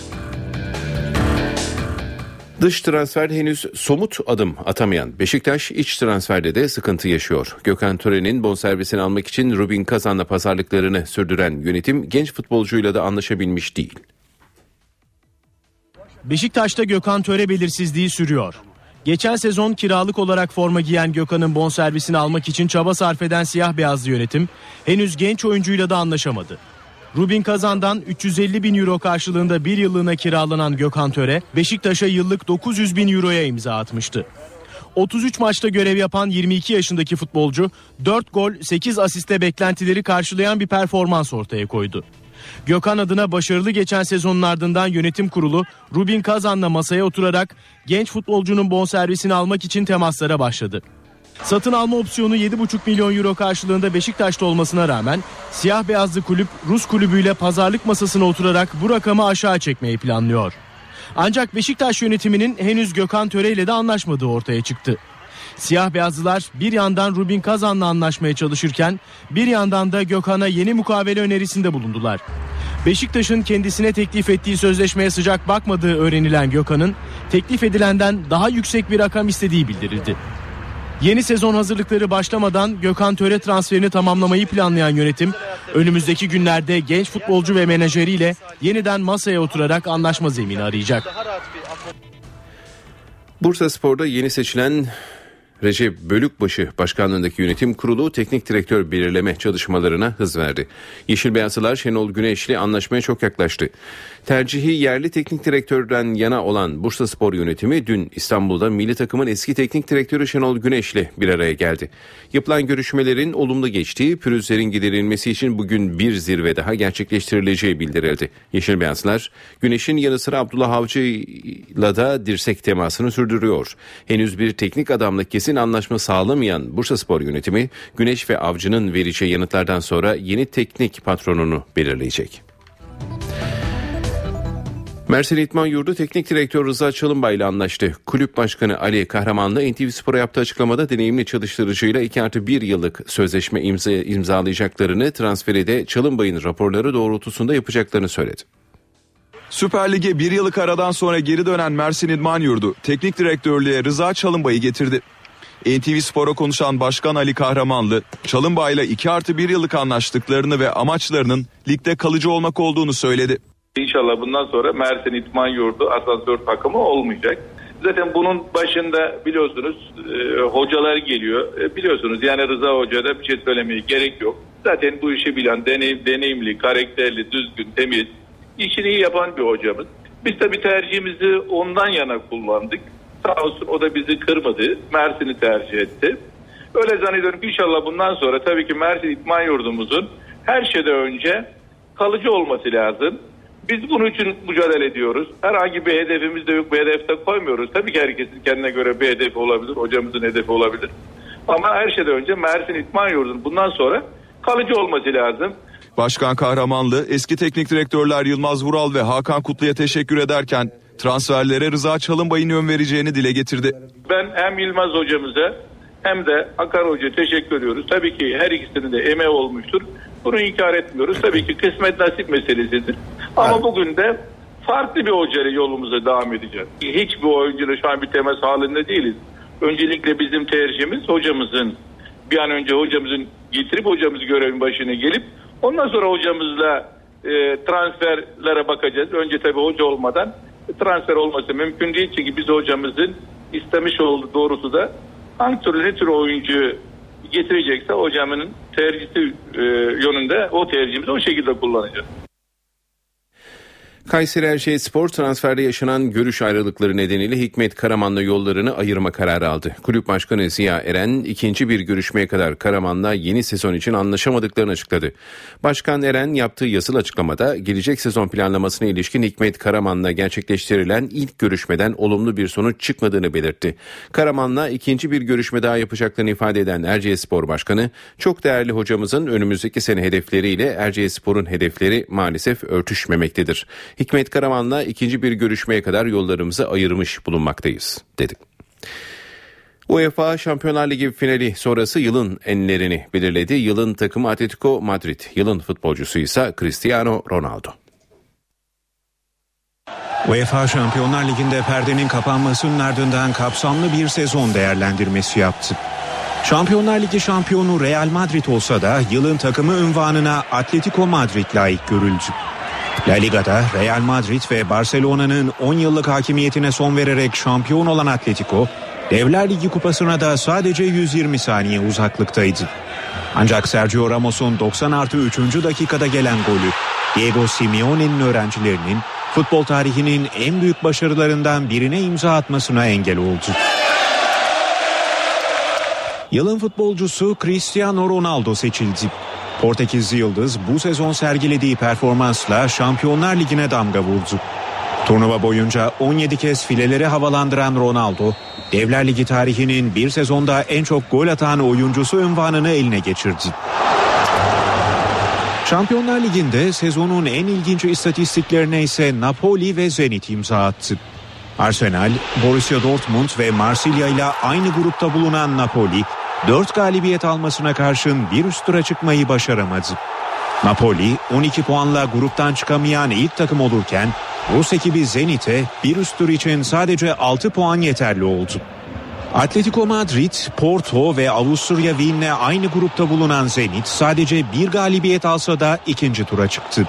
Speaker 15: Dış transfer henüz somut adım atamayan Beşiktaş iç transferde de sıkıntı yaşıyor. Gökhan Tören'in bonservisini almak için Rubin Kazan'la pazarlıklarını sürdüren yönetim genç futbolcuyla da anlaşabilmiş değil.
Speaker 18: Beşiktaş'ta Gökhan Töre belirsizliği sürüyor. Geçen sezon kiralık olarak forma giyen Gökhan'ın bonservisini almak için çaba sarf eden siyah beyazlı yönetim henüz genç oyuncuyla da anlaşamadı. Rubin Kazan'dan 350 bin euro karşılığında bir yıllığına kiralanan Gökhan Töre Beşiktaş'a yıllık 900 bin euroya imza atmıştı. 33 maçta görev yapan 22 yaşındaki futbolcu 4 gol 8 asiste beklentileri karşılayan bir performans ortaya koydu. Gökhan adına başarılı geçen sezonun ardından yönetim kurulu Rubin Kazan'la masaya oturarak genç futbolcunun bonservisini almak için temaslara başladı. Satın alma opsiyonu 7,5 milyon euro karşılığında Beşiktaş'ta olmasına rağmen siyah beyazlı kulüp Rus kulübüyle pazarlık masasına oturarak bu rakamı aşağı çekmeyi planlıyor. Ancak Beşiktaş yönetiminin henüz Gökhan Töre ile de anlaşmadığı ortaya çıktı. Siyah beyazlılar bir yandan Rubin Kazan'la anlaşmaya çalışırken bir yandan da Gökhan'a yeni mukavele önerisinde bulundular. Beşiktaş'ın kendisine teklif ettiği sözleşmeye sıcak bakmadığı öğrenilen Gökhan'ın teklif edilenden daha yüksek bir rakam istediği bildirildi. Yeni sezon hazırlıkları başlamadan Gökhan Töre transferini tamamlamayı planlayan yönetim önümüzdeki günlerde genç futbolcu ve menajeriyle yeniden masaya oturarak anlaşma zemini arayacak.
Speaker 15: Bursa Spor'da yeni seçilen Recep Bölükbaşı başkanlığındaki yönetim kurulu teknik direktör belirleme çalışmalarına hız verdi. Yeşil Beyazlılar Şenol Güneş'le anlaşmaya çok yaklaştı. Tercihi yerli teknik direktörden yana olan Bursa Spor yönetimi dün İstanbul'da milli takımın eski teknik direktörü Şenol Güneş'le bir araya geldi. Yapılan görüşmelerin olumlu geçtiği, pürüzlerin giderilmesi için bugün bir zirve daha gerçekleştirileceği bildirildi. Yeşil Beyazlar, Güneş'in yanı sıra Abdullah Avcı'yla da dirsek temasını sürdürüyor. Henüz bir teknik adamla kesin anlaşma sağlamayan Bursa Spor yönetimi, Güneş ve Avcı'nın vereceği yanıtlardan sonra yeni teknik patronunu belirleyecek. Mersin İtman Yurdu Teknik Direktör Rıza Çalınbay ile anlaştı. Kulüp Başkanı Ali Kahramanlı NTV Spor'a yaptığı açıklamada deneyimli çalıştırıcıyla 2 artı 1 yıllık sözleşme imza, imzalayacaklarını transferi de Çalınbay'ın raporları doğrultusunda yapacaklarını söyledi.
Speaker 16: Süper Lig'e bir yıllık aradan sonra geri dönen Mersin İdman Yurdu teknik direktörlüğe Rıza Çalınbay'ı getirdi. NTV Spor'a konuşan Başkan Ali Kahramanlı, Çalınbay'la 2 artı 1 yıllık anlaştıklarını ve amaçlarının ligde kalıcı olmak olduğunu söyledi.
Speaker 19: İnşallah bundan sonra Mersin İtman Yurdu asansör takımı olmayacak. Zaten bunun başında biliyorsunuz e, hocalar geliyor. E, biliyorsunuz yani Rıza Hoca'da bir şey söylemeye gerek yok. Zaten bu işi bilen, deneyim, deneyimli, karakterli, düzgün, temiz, işini iyi yapan bir hocamız. Biz tabii tercihimizi ondan yana kullandık. Sağ olsun o da bizi kırmadı. Mersin'i tercih etti. Öyle zannediyorum ki inşallah bundan sonra tabii ki Mersin İtman Yurdumuzun her şeyden önce kalıcı olması lazım. Biz bunun için mücadele ediyoruz. Herhangi bir hedefimiz de yok, bir hedefte koymuyoruz. Tabii ki herkesin kendine göre bir hedefi olabilir, hocamızın hedefi olabilir. Ama her şeyden önce Mersin İtman Yurdu'nun bundan sonra kalıcı olması lazım.
Speaker 16: Başkan Kahramanlı eski teknik direktörler Yılmaz Vural ve Hakan Kutlu'ya teşekkür ederken transferlere Rıza Çalınbay'ın yön vereceğini dile getirdi.
Speaker 19: Ben hem Yılmaz hocamıza hem de Hakan Hoca teşekkür ediyoruz. Tabii ki her ikisinin de emeği olmuştur. Bunu inkar etmiyoruz. Tabii ki kısmet nasip meselesidir. Ama bugün de farklı bir hocayla yolumuza devam edeceğiz. Hiçbir oyuncuyla şu an bir temas halinde değiliz. Öncelikle bizim tercihimiz hocamızın bir an önce hocamızın getirip hocamız görevin başına gelip ondan sonra hocamızla e, transferlere bakacağız. Önce tabii hoca olmadan transfer olması mümkün değil. Çünkü biz hocamızın istemiş olduğu doğrusu da hangi tür ne tür oyuncu getirecekse hocamın tercihi e, yönünde o tercihimizi o şekilde kullanacağız.
Speaker 15: Kayseri Erşehir Spor transferde yaşanan görüş ayrılıkları nedeniyle Hikmet Karaman'la yollarını ayırma kararı aldı. Kulüp Başkanı Ziya Eren ikinci bir görüşmeye kadar Karaman'la yeni sezon için anlaşamadıklarını açıkladı. Başkan Eren yaptığı yazılı açıklamada gelecek sezon planlamasına ilişkin Hikmet Karaman'la gerçekleştirilen ilk görüşmeden olumlu bir sonuç çıkmadığını belirtti. Karaman'la ikinci bir görüşme daha yapacaklarını ifade eden Erciyes Spor Başkanı, çok değerli hocamızın önümüzdeki sene hedefleriyle Erciyes Spor'un hedefleri maalesef örtüşmemektedir. Hikmet Karaman'la ikinci bir görüşmeye kadar yollarımızı ayırmış bulunmaktayız dedi. UEFA Şampiyonlar Ligi finali sonrası yılın enlerini belirledi. Yılın takımı Atletico Madrid, yılın futbolcusu ise Cristiano Ronaldo.
Speaker 20: UEFA Şampiyonlar Ligi'nde perdenin kapanmasının ardından kapsamlı bir sezon değerlendirmesi yaptı. Şampiyonlar Ligi şampiyonu Real Madrid olsa da yılın takımı unvanına Atletico Madrid layık görüldü. La Liga'da Real Madrid ve Barcelona'nın 10 yıllık hakimiyetine son vererek şampiyon olan Atletico, Devler Ligi kupasına da sadece 120 saniye uzaklıktaydı. Ancak Sergio Ramos'un 90 artı 3. dakikada gelen golü Diego Simeone'nin öğrencilerinin futbol tarihinin en büyük başarılarından birine imza atmasına engel oldu. Yılın futbolcusu Cristiano Ronaldo seçildi. Portekizli Yıldız bu sezon sergilediği performansla Şampiyonlar Ligi'ne damga vurdu. Turnuva boyunca 17 kez fileleri havalandıran Ronaldo, Devler Ligi tarihinin bir sezonda en çok gol atan oyuncusu unvanını eline geçirdi. Şampiyonlar Ligi'nde sezonun en ilginç istatistiklerine ise Napoli ve Zenit imza attı. Arsenal, Borussia Dortmund ve Marsilya ile aynı grupta bulunan Napoli 4 galibiyet almasına karşın bir üst tura çıkmayı başaramadı. Napoli 12 puanla gruptan çıkamayan ilk takım olurken Rus ekibi Zenit'e bir üst tur için sadece 6 puan yeterli oldu. Atletico Madrid, Porto ve Avusturya Wien'le aynı grupta bulunan Zenit sadece bir galibiyet alsa da ikinci tura çıktı.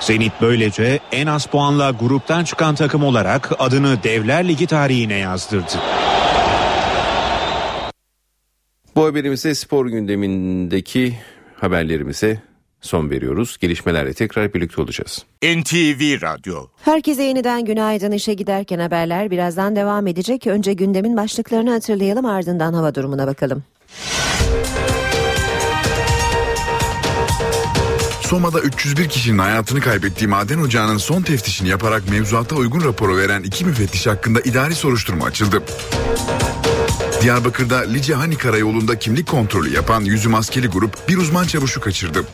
Speaker 20: Zenit böylece en az puanla gruptan çıkan takım olarak adını Devler Ligi tarihine yazdırdı.
Speaker 15: Bu haberimize spor gündemindeki haberlerimize son veriyoruz. Gelişmelerle tekrar birlikte olacağız.
Speaker 3: NTV Radyo
Speaker 1: Herkese yeniden günaydın. İşe giderken haberler birazdan devam edecek. Önce gündemin başlıklarını hatırlayalım ardından hava durumuna bakalım.
Speaker 2: Soma'da 301 kişinin hayatını kaybettiği maden ocağının son teftişini yaparak mevzuata uygun raporu veren iki müfettiş hakkında idari soruşturma açıldı. Diyarbakır'da Lice-Hani Karayolu'nda kimlik kontrolü yapan yüzü maskeli grup bir uzman çavuşu kaçırdı.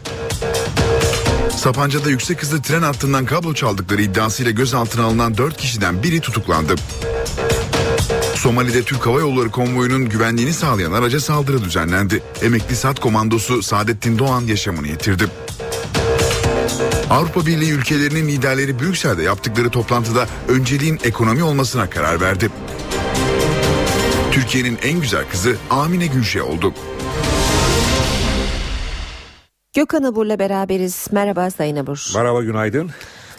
Speaker 2: Sapanca'da yüksek hızlı tren hattından kablo çaldıkları iddiasıyla gözaltına alınan 4 kişiden biri tutuklandı. Somali'de Türk Hava Yolları konvoyunun güvenliğini sağlayan araca saldırı düzenlendi. Emekli SAT komandosu Saadettin Doğan yaşamını yitirdi. Avrupa Birliği ülkelerinin liderleri Brüksel'de yaptıkları toplantıda önceliğin ekonomi olmasına karar verdi. Türkiye'nin en güzel kızı Amine Gülşe oldu.
Speaker 1: Gökhan Abur'la beraberiz. Merhaba Sayın Abur.
Speaker 21: Merhaba günaydın.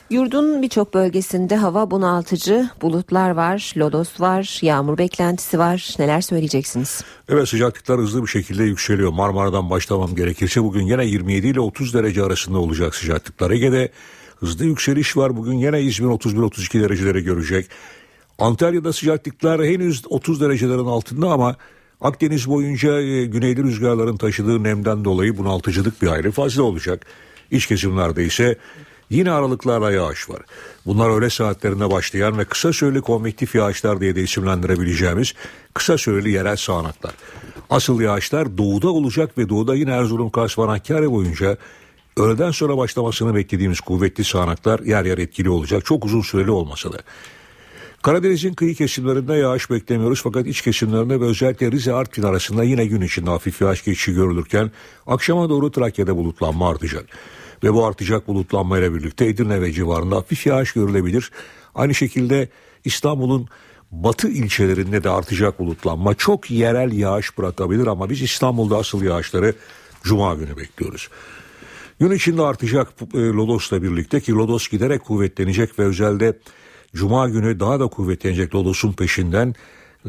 Speaker 1: Yurdun birçok bölgesinde hava bunaltıcı, bulutlar var, lodos var, yağmur beklentisi var. Neler söyleyeceksiniz?
Speaker 21: Evet sıcaklıklar hızlı bir şekilde yükseliyor. Marmara'dan başlamam gerekirse bugün yine 27 ile 30 derece arasında olacak sıcaklıklar. Ege'de hızlı yükseliş var. Bugün yine İzmir 31-32 dereceleri görecek. Antalya'da sıcaklıklar henüz 30 derecelerin altında ama Akdeniz boyunca e, güneyli rüzgarların taşıdığı nemden dolayı bunaltıcılık bir hayli fazla olacak. İç kesimlerde ise yine aralıklarla yağış var. Bunlar öğle saatlerinde başlayan ve kısa süreli konvektif yağışlar diye de isimlendirebileceğimiz kısa süreli yerel sağanaklar. Asıl yağışlar doğuda olacak ve doğuda yine Erzurum, Kars, Van Hakkari boyunca öğleden sonra başlamasını beklediğimiz kuvvetli sağanaklar yer yer etkili olacak. Çok uzun süreli olmasa da. Karadeniz'in kıyı kesimlerinde yağış beklemiyoruz fakat iç kesimlerinde ve özellikle Rize Artvin arasında yine gün içinde hafif yağış geçişi görülürken akşama doğru Trakya'da bulutlanma artacak. Ve bu artacak bulutlanma ile birlikte Edirne ve civarında hafif yağış görülebilir. Aynı şekilde İstanbul'un batı ilçelerinde de artacak bulutlanma çok yerel yağış bırakabilir ama biz İstanbul'da asıl yağışları Cuma günü bekliyoruz. Gün içinde artacak e, Lodos'la birlikte ki Lodos giderek kuvvetlenecek ve özellikle Cuma günü daha da kuvvetlenecek Lodos'un peşinden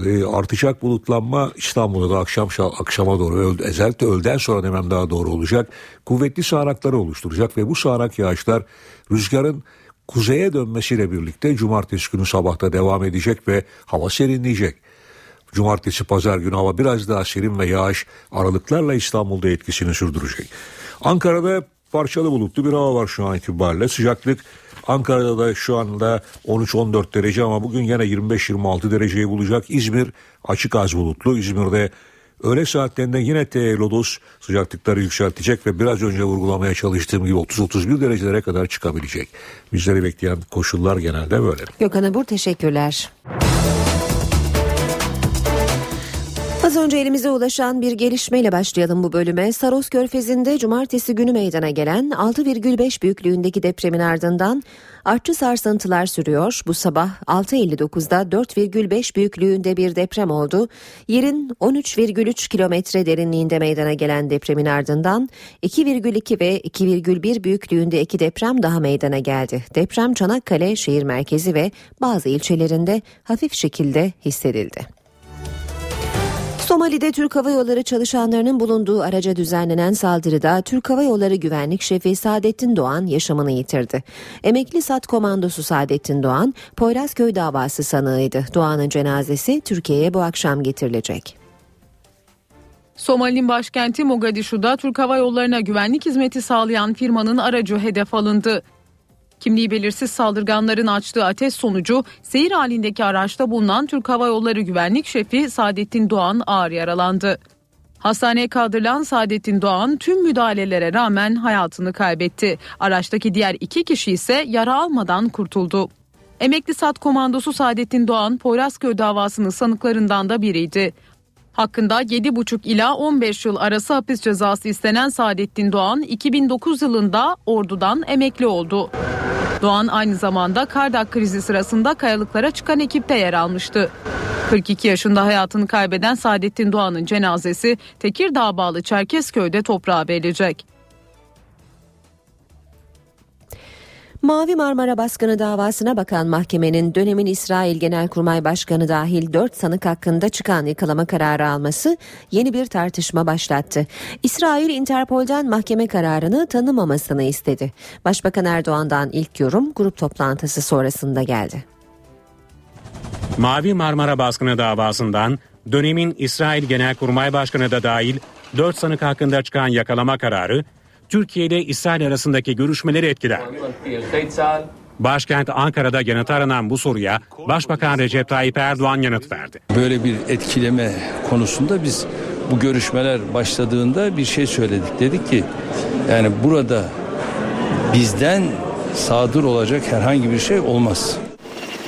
Speaker 21: e, artacak bulutlanma İstanbul'da da akşam akşama doğru özellikle öğleden sonra demem daha doğru olacak. Kuvvetli sağanakları oluşturacak ve bu sağanak yağışlar rüzgarın kuzeye dönmesiyle birlikte cumartesi günü sabahta devam edecek ve hava serinleyecek. Cumartesi pazar günü hava biraz daha serin ve yağış aralıklarla İstanbul'da etkisini sürdürecek. Ankara'da parçalı bulutlu bir hava var şu an itibariyle. Sıcaklık Ankara'da da şu anda 13-14 derece ama bugün yine 25-26 dereceyi bulacak. İzmir açık az bulutlu. İzmir'de öğle saatlerinde yine lodos sıcaklıkları yükseltecek ve biraz önce vurgulamaya çalıştığım gibi 30-31 derecelere kadar çıkabilecek. Bizleri bekleyen koşullar genelde böyle.
Speaker 1: Gökhan Abur teşekkürler. Önce elimize ulaşan bir gelişmeyle başlayalım bu bölüme. Saros Körfezi'nde cumartesi günü meydana gelen 6,5 büyüklüğündeki depremin ardından artçı sarsıntılar sürüyor. Bu sabah 6.59'da 4,5 büyüklüğünde bir deprem oldu. Yerin 13,3 kilometre derinliğinde meydana gelen depremin ardından 2,2 ve 2,1 büyüklüğünde iki deprem daha meydana geldi. Deprem Çanakkale şehir merkezi ve bazı ilçelerinde hafif şekilde hissedildi. Somali'de Türk Hava Yolları çalışanlarının bulunduğu araca düzenlenen saldırıda Türk Hava Yolları Güvenlik Şefi Saadettin Doğan yaşamını yitirdi. Emekli SAT komandosu Saadettin Doğan, Poyrazköy davası sanığıydı. Doğan'ın cenazesi Türkiye'ye bu akşam getirilecek.
Speaker 5: Somali'nin başkenti Mogadishu'da Türk Hava Yolları'na güvenlik hizmeti sağlayan firmanın aracı hedef alındı. Kimliği belirsiz saldırganların açtığı ateş sonucu seyir halindeki araçta bulunan Türk Hava Yolları Güvenlik Şefi Saadettin Doğan ağır yaralandı. Hastaneye kaldırılan Saadettin Doğan tüm müdahalelere rağmen hayatını kaybetti. Araçtaki diğer iki kişi ise yara almadan kurtuldu. Emekli SAT komandosu Saadettin Doğan Poyrazköy davasının sanıklarından da biriydi. Hakkında 7,5 ila 15 yıl arası hapis cezası istenen Saadettin Doğan 2009 yılında ordudan emekli oldu. Doğan aynı zamanda Kardak krizi sırasında kayalıklara çıkan ekipte yer almıştı. 42 yaşında hayatını kaybeden Saadettin Doğan'ın cenazesi Tekirdağ bağlı Çerkezköy'de toprağa verilecek.
Speaker 1: Mavi Marmara baskını davasına bakan mahkemenin dönemin İsrail Genelkurmay Başkanı dahil 4 sanık hakkında çıkan yakalama kararı alması yeni bir tartışma başlattı. İsrail Interpol'den mahkeme kararını tanımamasını istedi. Başbakan Erdoğan'dan ilk yorum grup toplantısı sonrasında geldi.
Speaker 7: Mavi Marmara baskını davasından dönemin İsrail Genelkurmay Başkanı da dahil 4 sanık hakkında çıkan yakalama kararı Türkiye ile İsrail arasındaki görüşmeleri etkiler. Başkent Ankara'da yanıt aranan bu soruya Başbakan Recep Tayyip Erdoğan yanıt verdi.
Speaker 22: Böyle bir etkileme konusunda biz bu görüşmeler başladığında bir şey söyledik. Dedik ki yani burada bizden sadır olacak herhangi bir şey olmaz.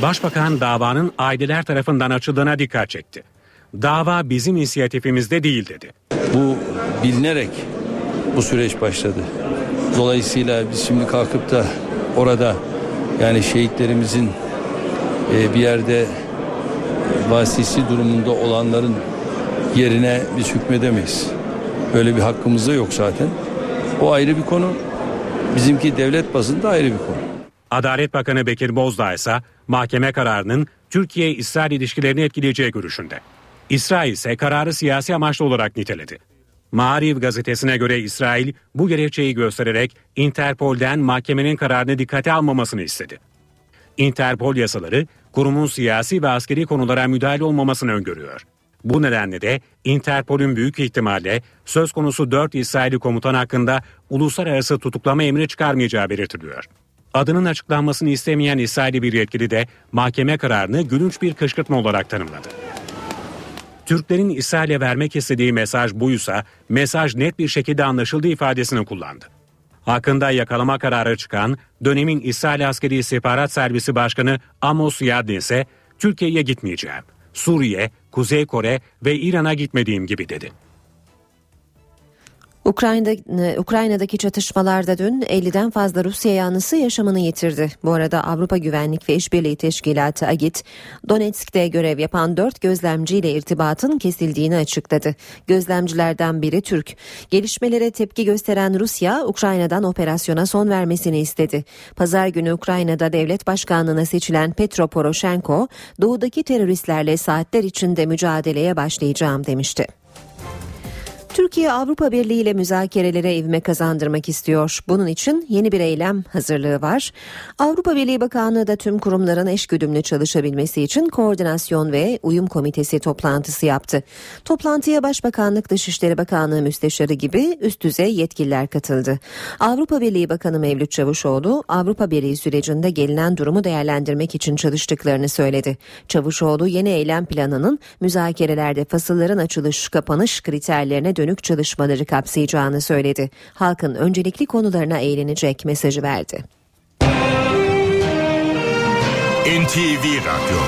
Speaker 7: Başbakan davanın aileler tarafından açıldığına dikkat çekti. Dava bizim inisiyatifimizde değil dedi.
Speaker 22: Bu bilinerek bu süreç başladı. Dolayısıyla biz şimdi kalkıp da orada yani şehitlerimizin e, bir yerde vasisi durumunda olanların yerine biz hükmedemeyiz. Böyle bir hakkımız da yok zaten. O ayrı bir konu. Bizimki devlet bazında ayrı bir konu.
Speaker 7: Adalet Bakanı Bekir Bozdağ ise mahkeme kararının Türkiye-İsrail ilişkilerini etkileyeceği görüşünde. İsrail ise kararı siyasi amaçlı olarak niteledi. Maariv gazetesine göre İsrail bu gerekçeyi göstererek Interpol'den mahkemenin kararını dikkate almamasını istedi. Interpol yasaları kurumun siyasi ve askeri konulara müdahale olmamasını öngörüyor. Bu nedenle de Interpol'ün büyük ihtimalle söz konusu 4 İsrail'i komutan hakkında uluslararası tutuklama emri çıkarmayacağı belirtiliyor. Adının açıklanmasını istemeyen İsrail'i bir yetkili de mahkeme kararını gülünç bir kışkırtma olarak tanımladı. Türklerin İsrail'e vermek istediği mesaj buysa mesaj net bir şekilde anlaşıldığı ifadesini kullandı. Hakkında yakalama kararı çıkan dönemin İsrail Askeri İstihbarat Servisi Başkanı Amos Yadin ise Türkiye'ye gitmeyeceğim. Suriye, Kuzey Kore ve İran'a gitmediğim gibi dedi.
Speaker 1: Ukrayna'da, e, Ukrayna'daki çatışmalarda dün 50'den fazla Rusya yanlısı yaşamını yitirdi. Bu arada Avrupa Güvenlik ve İşbirliği Teşkilatı AGİT, Donetsk'te görev yapan 4 gözlemciyle irtibatın kesildiğini açıkladı. Gözlemcilerden biri Türk. Gelişmelere tepki gösteren Rusya, Ukrayna'dan operasyona son vermesini istedi. Pazar günü Ukrayna'da devlet başkanlığına seçilen Petro Poroshenko, doğudaki teröristlerle saatler içinde mücadeleye başlayacağım demişti. Türkiye Avrupa Birliği ile müzakerelere ivme kazandırmak istiyor. Bunun için yeni bir eylem hazırlığı var. Avrupa Birliği Bakanlığı da tüm kurumların eşgüdümlü çalışabilmesi için koordinasyon ve uyum komitesi toplantısı yaptı. Toplantıya Başbakanlık Dışişleri Bakanlığı Müsteşarı gibi üst düzey yetkililer katıldı. Avrupa Birliği Bakanı Mevlüt Çavuşoğlu Avrupa Birliği sürecinde gelinen durumu değerlendirmek için çalıştıklarını söyledi. Çavuşoğlu yeni eylem planının müzakerelerde fasılların açılış kapanış kriterlerine dönük dönük çalışmaları kapsayacağını söyledi. Halkın öncelikli konularına eğlenecek mesajı verdi.
Speaker 3: NTV Radyo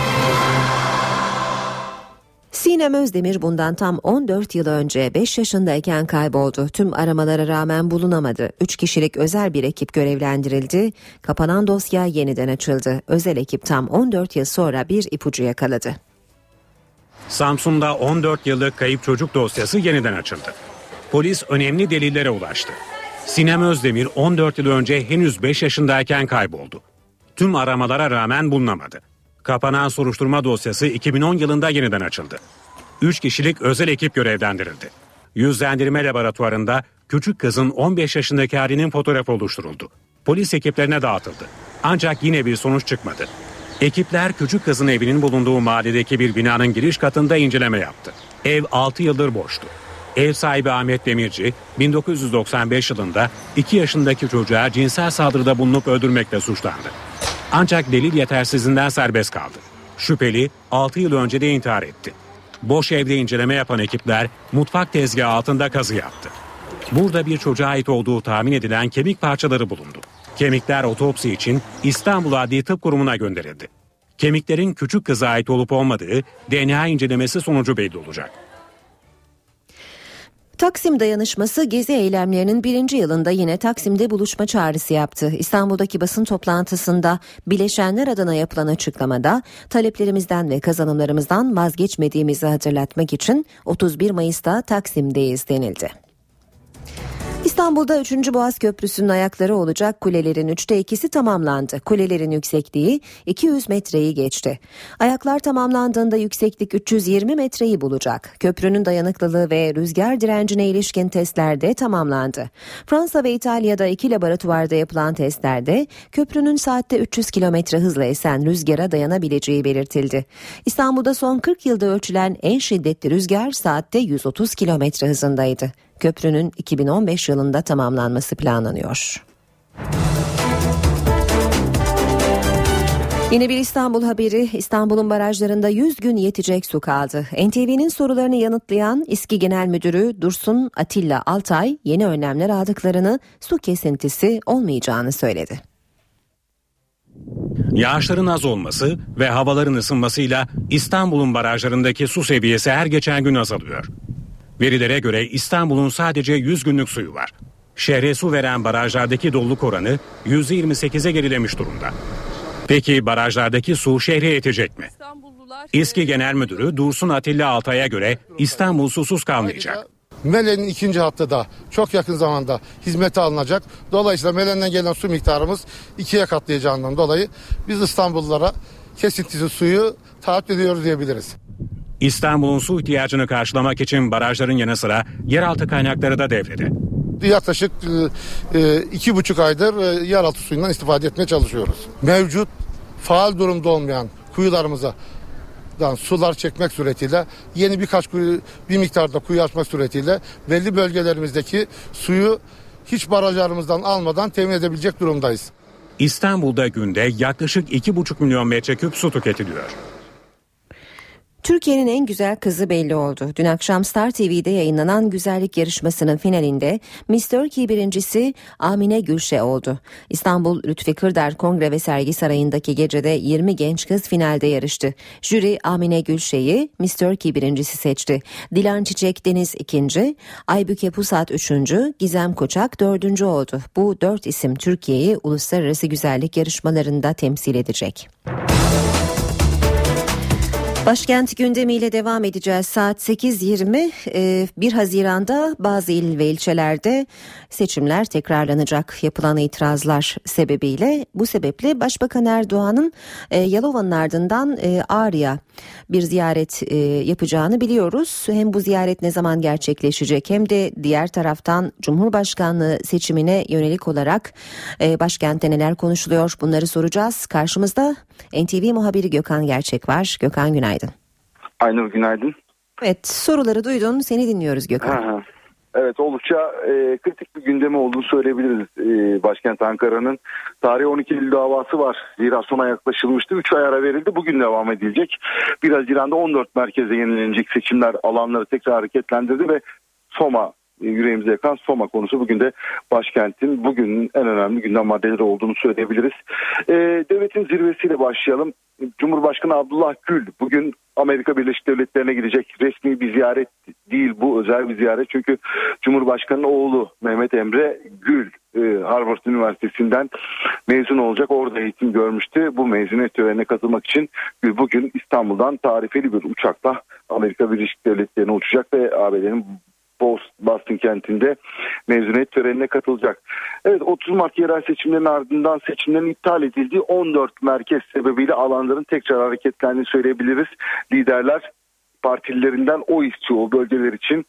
Speaker 1: Sinem Özdemir bundan tam 14 yıl önce 5 yaşındayken kayboldu. Tüm aramalara rağmen bulunamadı. 3 kişilik özel bir ekip görevlendirildi. Kapanan dosya yeniden açıldı. Özel ekip tam 14 yıl sonra bir ipucu yakaladı.
Speaker 7: Samsun'da 14 yıllık kayıp çocuk dosyası yeniden açıldı. Polis önemli delillere ulaştı. Sinem Özdemir 14 yıl önce henüz 5 yaşındayken kayboldu. Tüm aramalara rağmen bulunamadı. Kapanan soruşturma dosyası 2010 yılında yeniden açıldı. 3 kişilik özel ekip görevlendirildi. Yüzlendirme laboratuvarında küçük kızın 15 yaşındaki halinin fotoğrafı oluşturuldu. Polis ekiplerine dağıtıldı. Ancak yine bir sonuç çıkmadı. Ekipler küçük kızın evinin bulunduğu mahalledeki bir binanın giriş katında inceleme yaptı. Ev 6 yıldır boştu. Ev sahibi Ahmet Demirci 1995 yılında 2 yaşındaki çocuğa cinsel saldırıda bulunup öldürmekle suçlandı. Ancak delil yetersizliğinden serbest kaldı. Şüpheli 6 yıl önce de intihar etti. Boş evde inceleme yapan ekipler mutfak tezgahı altında kazı yaptı. Burada bir çocuğa ait olduğu tahmin edilen kemik parçaları bulundu. Kemikler otopsi için İstanbul Adli Tıp Kurumu'na gönderildi. Kemiklerin küçük kıza ait olup olmadığı DNA incelemesi sonucu belli olacak.
Speaker 1: Taksim dayanışması gezi eylemlerinin birinci yılında yine Taksim'de buluşma çağrısı yaptı. İstanbul'daki basın toplantısında bileşenler adına yapılan açıklamada taleplerimizden ve kazanımlarımızdan vazgeçmediğimizi hatırlatmak için 31 Mayıs'ta Taksim'deyiz denildi. İstanbul'da 3. Boğaz Köprüsü'nün ayakları olacak kulelerin 3'te 2'si tamamlandı. Kulelerin yüksekliği 200 metreyi geçti. Ayaklar tamamlandığında yükseklik 320 metreyi bulacak. Köprünün dayanıklılığı ve rüzgar direncine ilişkin testler de tamamlandı. Fransa ve İtalya'da iki laboratuvarda yapılan testlerde köprünün saatte 300 kilometre hızla esen rüzgara dayanabileceği belirtildi. İstanbul'da son 40 yılda ölçülen en şiddetli rüzgar saatte 130 kilometre hızındaydı. Köprünün 2015 yılında tamamlanması planlanıyor. Yine bir İstanbul haberi İstanbul'un barajlarında 100 gün yetecek su kaldı. NTV'nin sorularını yanıtlayan İSKİ Genel Müdürü Dursun Atilla Altay yeni önlemler aldıklarını su kesintisi olmayacağını söyledi.
Speaker 7: Yağışların az olması ve havaların ısınmasıyla İstanbul'un barajlarındaki su seviyesi her geçen gün azalıyor. Verilere göre İstanbul'un sadece 100 günlük suyu var. Şehre su veren barajlardaki doluluk oranı %28'e gerilemiş durumda. Peki barajlardaki su şehre yetecek mi? İSKİ Genel Müdürü Dursun Atilla Altay'a göre İstanbul susuz kalmayacak.
Speaker 23: Mele'nin ikinci hattı da çok yakın zamanda hizmete alınacak. Dolayısıyla Melen'den gelen su miktarımız ikiye katlayacağından dolayı biz İstanbullulara kesintisiz suyu taahhüt ediyoruz diyebiliriz.
Speaker 7: İstanbul'un su ihtiyacını karşılamak için barajların yanı sıra yeraltı kaynakları da devrede.
Speaker 23: Yaklaşık e, e, iki buçuk aydır e, yeraltı suyundan istifade etmeye çalışıyoruz. Mevcut faal durumda olmayan kuyularımıza sular çekmek suretiyle yeni birkaç kuyu bir miktarda kuyu açmak suretiyle belli bölgelerimizdeki suyu hiç barajlarımızdan almadan temin edebilecek durumdayız.
Speaker 7: İstanbul'da günde yaklaşık 2,5 milyon metreküp su tüketiliyor.
Speaker 1: Türkiye'nin en güzel kızı belli oldu. Dün akşam Star TV'de yayınlanan güzellik yarışmasının finalinde Miss Turkey birincisi Amine Gülşe oldu. İstanbul Lütfi Kırdar Kongre ve Sergi Sarayı'ndaki gecede 20 genç kız finalde yarıştı. Jüri Amine Gülşe'yi Miss Turkey birincisi seçti. Dilan Çiçek Deniz ikinci, Aybüke Pusat üçüncü, Gizem Koçak dördüncü oldu. Bu dört isim Türkiye'yi uluslararası güzellik yarışmalarında temsil edecek. Başkent gündemiyle devam edeceğiz. Saat 8.20 1 Haziran'da bazı il ve ilçelerde seçimler tekrarlanacak yapılan itirazlar sebebiyle. Bu sebeple Başbakan Erdoğan'ın e, Yalova'nın ardından e, Ağrı'ya bir ziyaret e, yapacağını biliyoruz. Hem bu ziyaret ne zaman gerçekleşecek hem de diğer taraftan Cumhurbaşkanlığı seçimine yönelik olarak başkentte neler konuşuluyor bunları soracağız. Karşımızda NTV muhabiri Gökhan Gerçek var. Gökhan günaydın.
Speaker 24: Aynur günaydın.
Speaker 1: Evet soruları duydun seni dinliyoruz Gökhan.
Speaker 24: Aha. Evet oldukça e, kritik bir gündemi olduğunu söyleyebiliriz e, başkent Ankara'nın. Tarihi 12 Eylül davası var. Zira sona yaklaşılmıştı. 3 ay ara verildi. Bugün devam edilecek. 1 Haziran'da 14 merkeze yenilenecek seçimler alanları tekrar hareketlendirdi ve Soma yüreğimize yakan Soma konusu bugün de başkentin bugünün en önemli gündem maddeleri olduğunu söyleyebiliriz. E, devletin zirvesiyle başlayalım. Cumhurbaşkanı Abdullah Gül bugün Amerika Birleşik Devletleri'ne gidecek. Resmi bir ziyaret değil bu özel bir ziyaret. Çünkü Cumhurbaşkanı'nın oğlu Mehmet Emre Gül e, Harvard Üniversitesi'nden mezun olacak. Orada eğitim görmüştü. Bu mezuniyet törenine katılmak için bugün İstanbul'dan tarifeli bir uçakla Amerika Birleşik Devletleri'ne uçacak ve ABD'nin Boston kentinde mezuniyet törenine katılacak. Evet 30 Mart yerel seçimlerin ardından seçimlerin iptal edildiği 14 merkez sebebiyle alanların tekrar hareketlendiğini söyleyebiliriz. Liderler partilerinden o istiyor o bölgeler için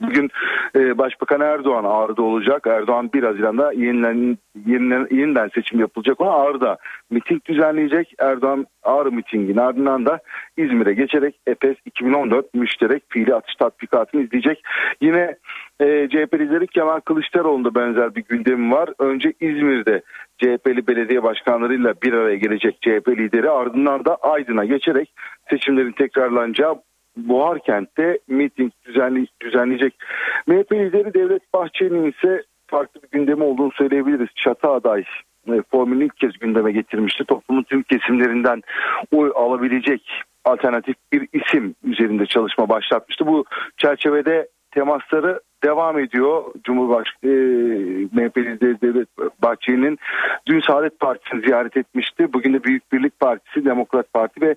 Speaker 24: bugün e, Başbakan Erdoğan Ağrı'da olacak. Erdoğan 1 Haziran'da yeniden, yeniden, yeniden seçim yapılacak. Ona Ağrı'da miting düzenleyecek. Erdoğan Ağrı mitingin ardından da İzmir'e geçerek EPES 2014 müşterek fiili atış tatbikatını izleyecek. Yine e, CHP lideri Kemal Kılıçdaroğlu'nda benzer bir gündemi var. Önce İzmir'de CHP'li belediye başkanlarıyla bir araya gelecek CHP lideri ardından da Aydın'a geçerek seçimlerin tekrarlanacağı Buharkent'te miting düzenli, düzenleyecek. MHP lideri Devlet Bahçeli'nin ise farklı bir gündemi olduğunu söyleyebiliriz. Çatı aday e, formülünü ilk kez gündeme getirmişti. Toplumun tüm kesimlerinden oy alabilecek alternatif bir isim üzerinde çalışma başlatmıştı. Bu çerçevede temasları devam ediyor. Cumhurbaşkanı e, MHP lideri Devlet Bahçeli'nin dün Saadet Partisi'ni ziyaret etmişti. Bugün de Büyük Birlik Partisi, Demokrat Parti ve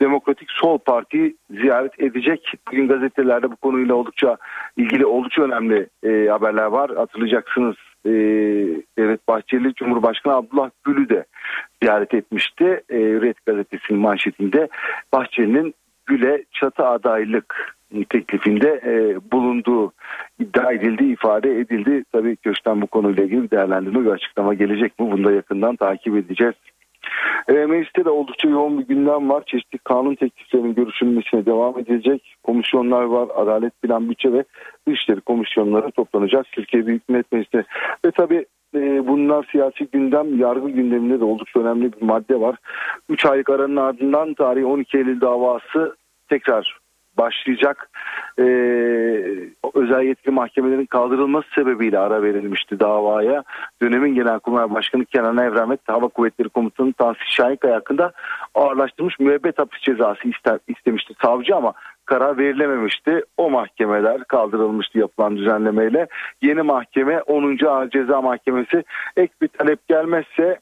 Speaker 24: Demokratik Sol Parti'yi ziyaret edecek. Bugün gazetelerde bu konuyla oldukça ilgili oldukça önemli e, haberler var. Hatırlayacaksınız e, Devlet Bahçeli Cumhurbaşkanı Abdullah Gül'ü de ziyaret etmişti. E, Red gazetesinin manşetinde Bahçeli'nin Gül'e çatı adaylık teklifinde e, bulunduğu iddia edildi, ifade edildi. Tabii Köşk'ten bu konuyla ilgili bir değerlendirme ve açıklama gelecek mi? Bunu da yakından takip edeceğiz. E, mecliste de oldukça yoğun bir gündem var. Çeşitli kanun tekliflerinin görüşülmesine devam edilecek. Komisyonlar var. Adalet, Plan, Bütçe ve Dışişleri komisyonları toplanacak. Türkiye Büyük Millet Meclisi. Ve tabii e, bunlar siyasi gündem, yargı gündeminde de oldukça önemli bir madde var. 3 aylık aranın ardından tarihi 12 Eylül davası tekrar başlayacak e, özel yetkili mahkemelerin kaldırılması sebebiyle ara verilmişti davaya. Dönemin Genelkurmay Başkanı Kenan Evren ve Hava Kuvvetleri Komutanı Tahsis Şahinkaya hakkında ağırlaştırılmış müebbet hapis cezası ister, istemişti savcı ama karar verilememişti. O mahkemeler kaldırılmıştı yapılan düzenlemeyle. Yeni mahkeme 10. Ağır Ceza Mahkemesi ek bir talep gelmezse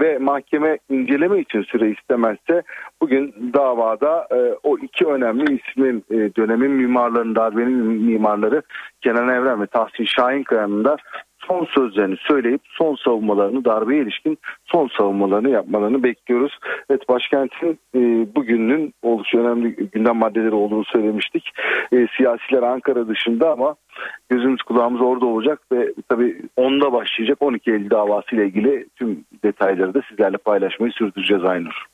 Speaker 24: ve mahkeme inceleme için süre istemezse bugün davada e, o iki önemli ismin e, dönemin mimarlarının darbenin mimarları Kenan Evren ve Tahsin Şahinkaya'nın da son sözlerini söyleyip son savunmalarını darbeye ilişkin son savunmalarını yapmalarını bekliyoruz. Evet başkentin e, bugünün oldukça önemli gündem maddeleri olduğunu söylemiştik. E, siyasiler Ankara dışında ama gözümüz kulağımız orada olacak ve tabii onda başlayacak 12 Eylül davası ile ilgili tüm detayları da sizlerle paylaşmayı sürdüreceğiz Aynur.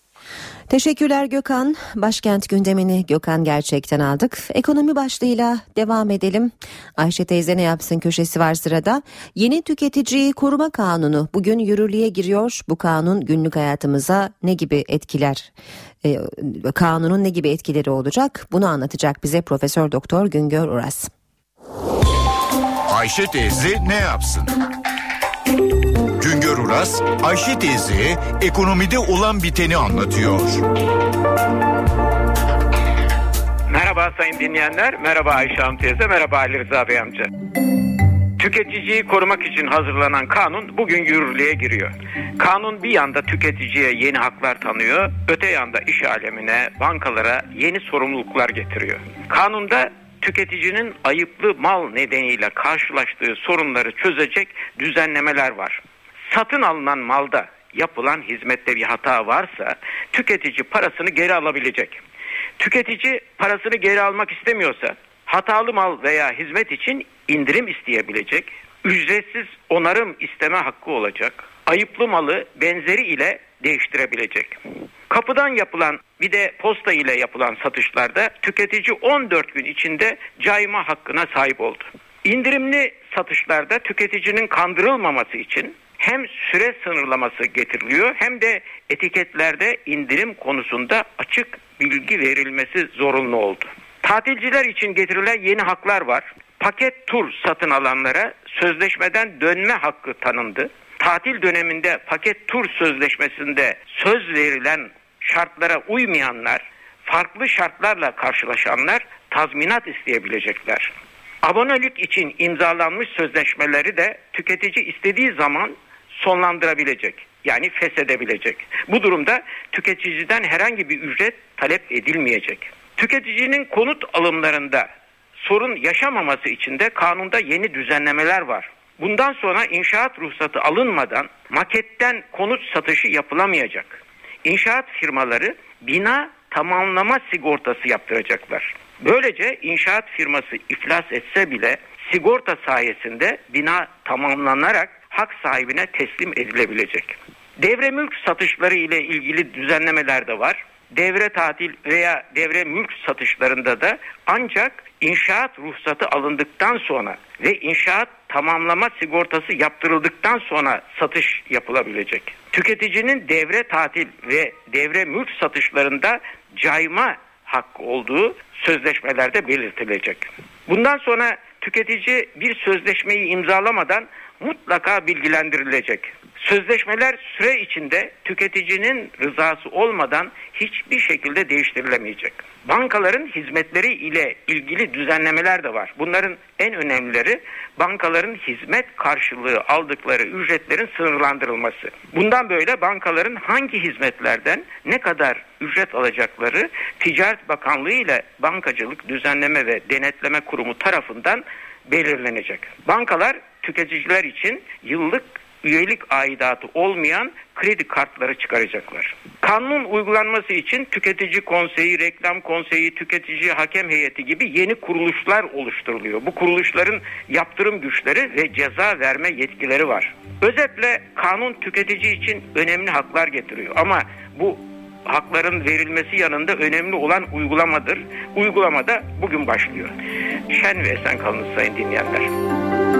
Speaker 1: Teşekkürler Gökhan. Başkent gündemini Gökhan gerçekten aldık. Ekonomi başlığıyla devam edelim. Ayşe teyze ne yapsın köşesi var sırada. Yeni tüketiciyi koruma kanunu bugün yürürlüğe giriyor. Bu kanun günlük hayatımıza ne gibi etkiler? Ee, kanunun ne gibi etkileri olacak? Bunu anlatacak bize Profesör Doktor Güngör Uras.
Speaker 3: Ayşe teyze ne yapsın? Güngör Uras, Ayşe teyze ekonomide olan biteni anlatıyor.
Speaker 25: Merhaba sayın dinleyenler, merhaba Ayşe Hanım teyze, merhaba Ali Rıza Bey amca. Tüketiciyi korumak için hazırlanan kanun bugün yürürlüğe giriyor. Kanun bir yanda tüketiciye yeni haklar tanıyor, öte yanda iş alemine, bankalara yeni sorumluluklar getiriyor. Kanunda tüketicinin ayıplı mal nedeniyle karşılaştığı sorunları çözecek düzenlemeler var satın alınan malda yapılan hizmette bir hata varsa tüketici parasını geri alabilecek. Tüketici parasını geri almak istemiyorsa hatalı mal veya hizmet için indirim isteyebilecek, ücretsiz onarım isteme hakkı olacak, ayıplı malı benzeri ile değiştirebilecek. Kapıdan yapılan bir de posta ile yapılan satışlarda tüketici 14 gün içinde cayma hakkına sahip oldu. İndirimli satışlarda tüketicinin kandırılmaması için hem süre sınırlaması getiriliyor hem de etiketlerde indirim konusunda açık bilgi verilmesi zorunlu oldu. Tatilciler için getirilen yeni haklar var. Paket tur satın alanlara sözleşmeden dönme hakkı tanındı. Tatil döneminde paket tur sözleşmesinde söz verilen şartlara uymayanlar, farklı şartlarla karşılaşanlar tazminat isteyebilecekler. Abonelik için imzalanmış sözleşmeleri de tüketici istediği zaman sonlandırabilecek. Yani feshedebilecek. Bu durumda tüketiciden herhangi bir ücret talep edilmeyecek. Tüketicinin konut alımlarında sorun yaşamaması için de kanunda yeni düzenlemeler var. Bundan sonra inşaat ruhsatı alınmadan maketten konut satışı yapılamayacak. İnşaat firmaları bina tamamlama sigortası yaptıracaklar. Böylece inşaat firması iflas etse bile sigorta sayesinde bina tamamlanarak hak sahibine teslim edilebilecek. Devre mülk satışları ile ilgili düzenlemeler de var. Devre tatil veya devre mülk satışlarında da ancak inşaat ruhsatı alındıktan sonra ve inşaat tamamlama sigortası yaptırıldıktan sonra satış yapılabilecek. Tüketicinin devre tatil ve devre mülk satışlarında cayma hakkı olduğu sözleşmelerde belirtilecek. Bundan sonra tüketici bir sözleşmeyi imzalamadan mutlaka bilgilendirilecek. Sözleşmeler süre içinde tüketicinin rızası olmadan hiçbir şekilde değiştirilemeyecek. Bankaların hizmetleri ile ilgili düzenlemeler de var. Bunların en önemlileri bankaların hizmet karşılığı aldıkları ücretlerin sınırlandırılması. Bundan böyle bankaların hangi hizmetlerden ne kadar ücret alacakları Ticaret Bakanlığı ile Bankacılık Düzenleme ve Denetleme Kurumu tarafından belirlenecek. Bankalar tüketiciler için yıllık üyelik aidatı olmayan kredi kartları çıkaracaklar. Kanun uygulanması için tüketici konseyi, reklam konseyi, tüketici hakem heyeti gibi yeni kuruluşlar oluşturuluyor. Bu kuruluşların yaptırım güçleri ve ceza verme yetkileri var. Özetle kanun tüketici için önemli haklar getiriyor ama bu hakların verilmesi yanında önemli olan uygulamadır. Uygulama da bugün başlıyor. Şen ve esen kalınız sayın dinleyenler.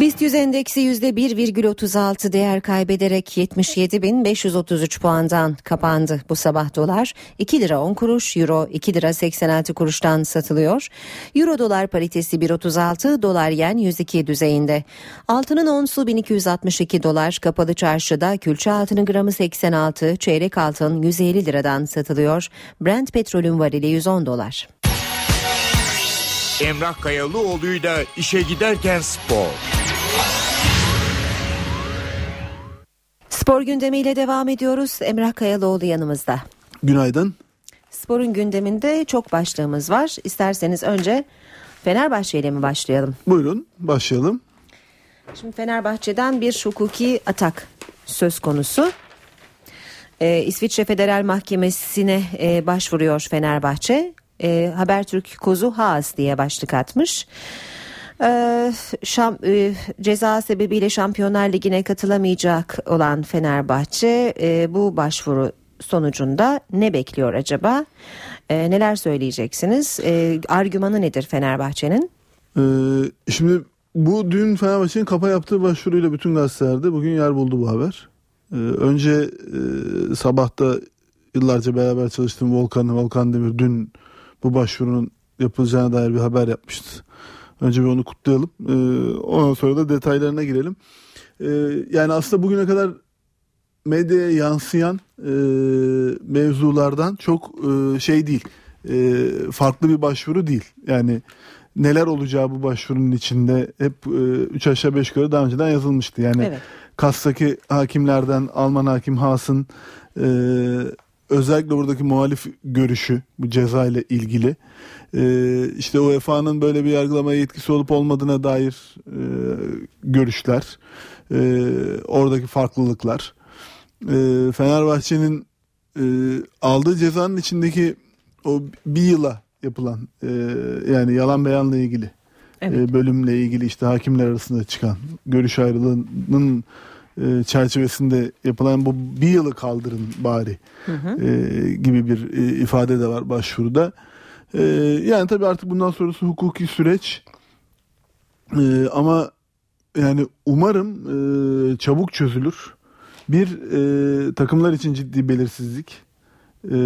Speaker 1: BIST 100 endeksi %1,36 değer kaybederek 77.533 puandan kapandı. Bu sabah dolar 2 lira 10 kuruş, euro 2 lira 86 kuruştan satılıyor. Euro dolar paritesi 1.36, dolar yen 102 düzeyinde. Altının onsu 1262 dolar, kapalı çarşıda külçe altının gramı 86, çeyrek altın 150 liradan satılıyor. Brent petrolün varili 110 dolar.
Speaker 3: Emrah Kayalıoğlu'yla işe giderken spor.
Speaker 1: Spor gündemiyle devam ediyoruz. Emrah Kayalıoğlu yanımızda.
Speaker 26: Günaydın.
Speaker 1: Sporun gündeminde çok başlığımız var. İsterseniz önce Fenerbahçe ile mi başlayalım?
Speaker 26: Buyurun başlayalım.
Speaker 1: Şimdi Fenerbahçe'den bir hukuki atak söz konusu. Ee, İsviçre Federal Mahkemesi'ne e, başvuruyor Fenerbahçe. E, Habertürk Kozu Haas diye başlık atmış. Ee, şam, e, ceza sebebiyle Şampiyonlar Ligi'ne katılamayacak olan Fenerbahçe e, bu başvuru sonucunda ne bekliyor acaba? E, neler söyleyeceksiniz? E, argümanı nedir Fenerbahçe'nin?
Speaker 26: Ee, şimdi bu dün Fenerbahçe'nin kapa yaptığı başvuruyla bütün gazetelerde bugün yer buldu bu haber. Ee, önce e, sabahta yıllarca beraber çalıştığım Volkan, Volkan Demir dün bu başvurunun yapılacağına dair bir haber yapmıştı. Önce bir onu kutlayalım. Ee, ondan sonra da detaylarına girelim. Ee, yani aslında bugüne kadar medyaya yansıyan e, mevzulardan çok e, şey değil. E, farklı bir başvuru değil. Yani neler olacağı bu başvurunun içinde hep 3 e, aşağı 5 yukarı daha önceden yazılmıştı. Yani evet. Kas'taki hakimlerden Alman hakim Haas'ın e, özellikle buradaki muhalif görüşü bu ceza ile ilgili e, işte UEFA'nın böyle bir yargılamaya yetkisi olup olmadığına dair e, görüşler e, oradaki farklılıklar e, Fenerbahçe'nin e, aldığı cezanın içindeki o bir yıla yapılan e, yani yalan beyanla ilgili evet. e, bölümle ilgili işte hakimler arasında çıkan görüş ayrılığının e, çerçevesinde yapılan bu bir yılı kaldırın bari hı hı. E, gibi bir e, ifade de var başvuruda. E, yani tabii artık bundan sonrası hukuki süreç Ee, ama yani umarım e, çabuk çözülür. Bir e, takımlar için ciddi belirsizlik. E,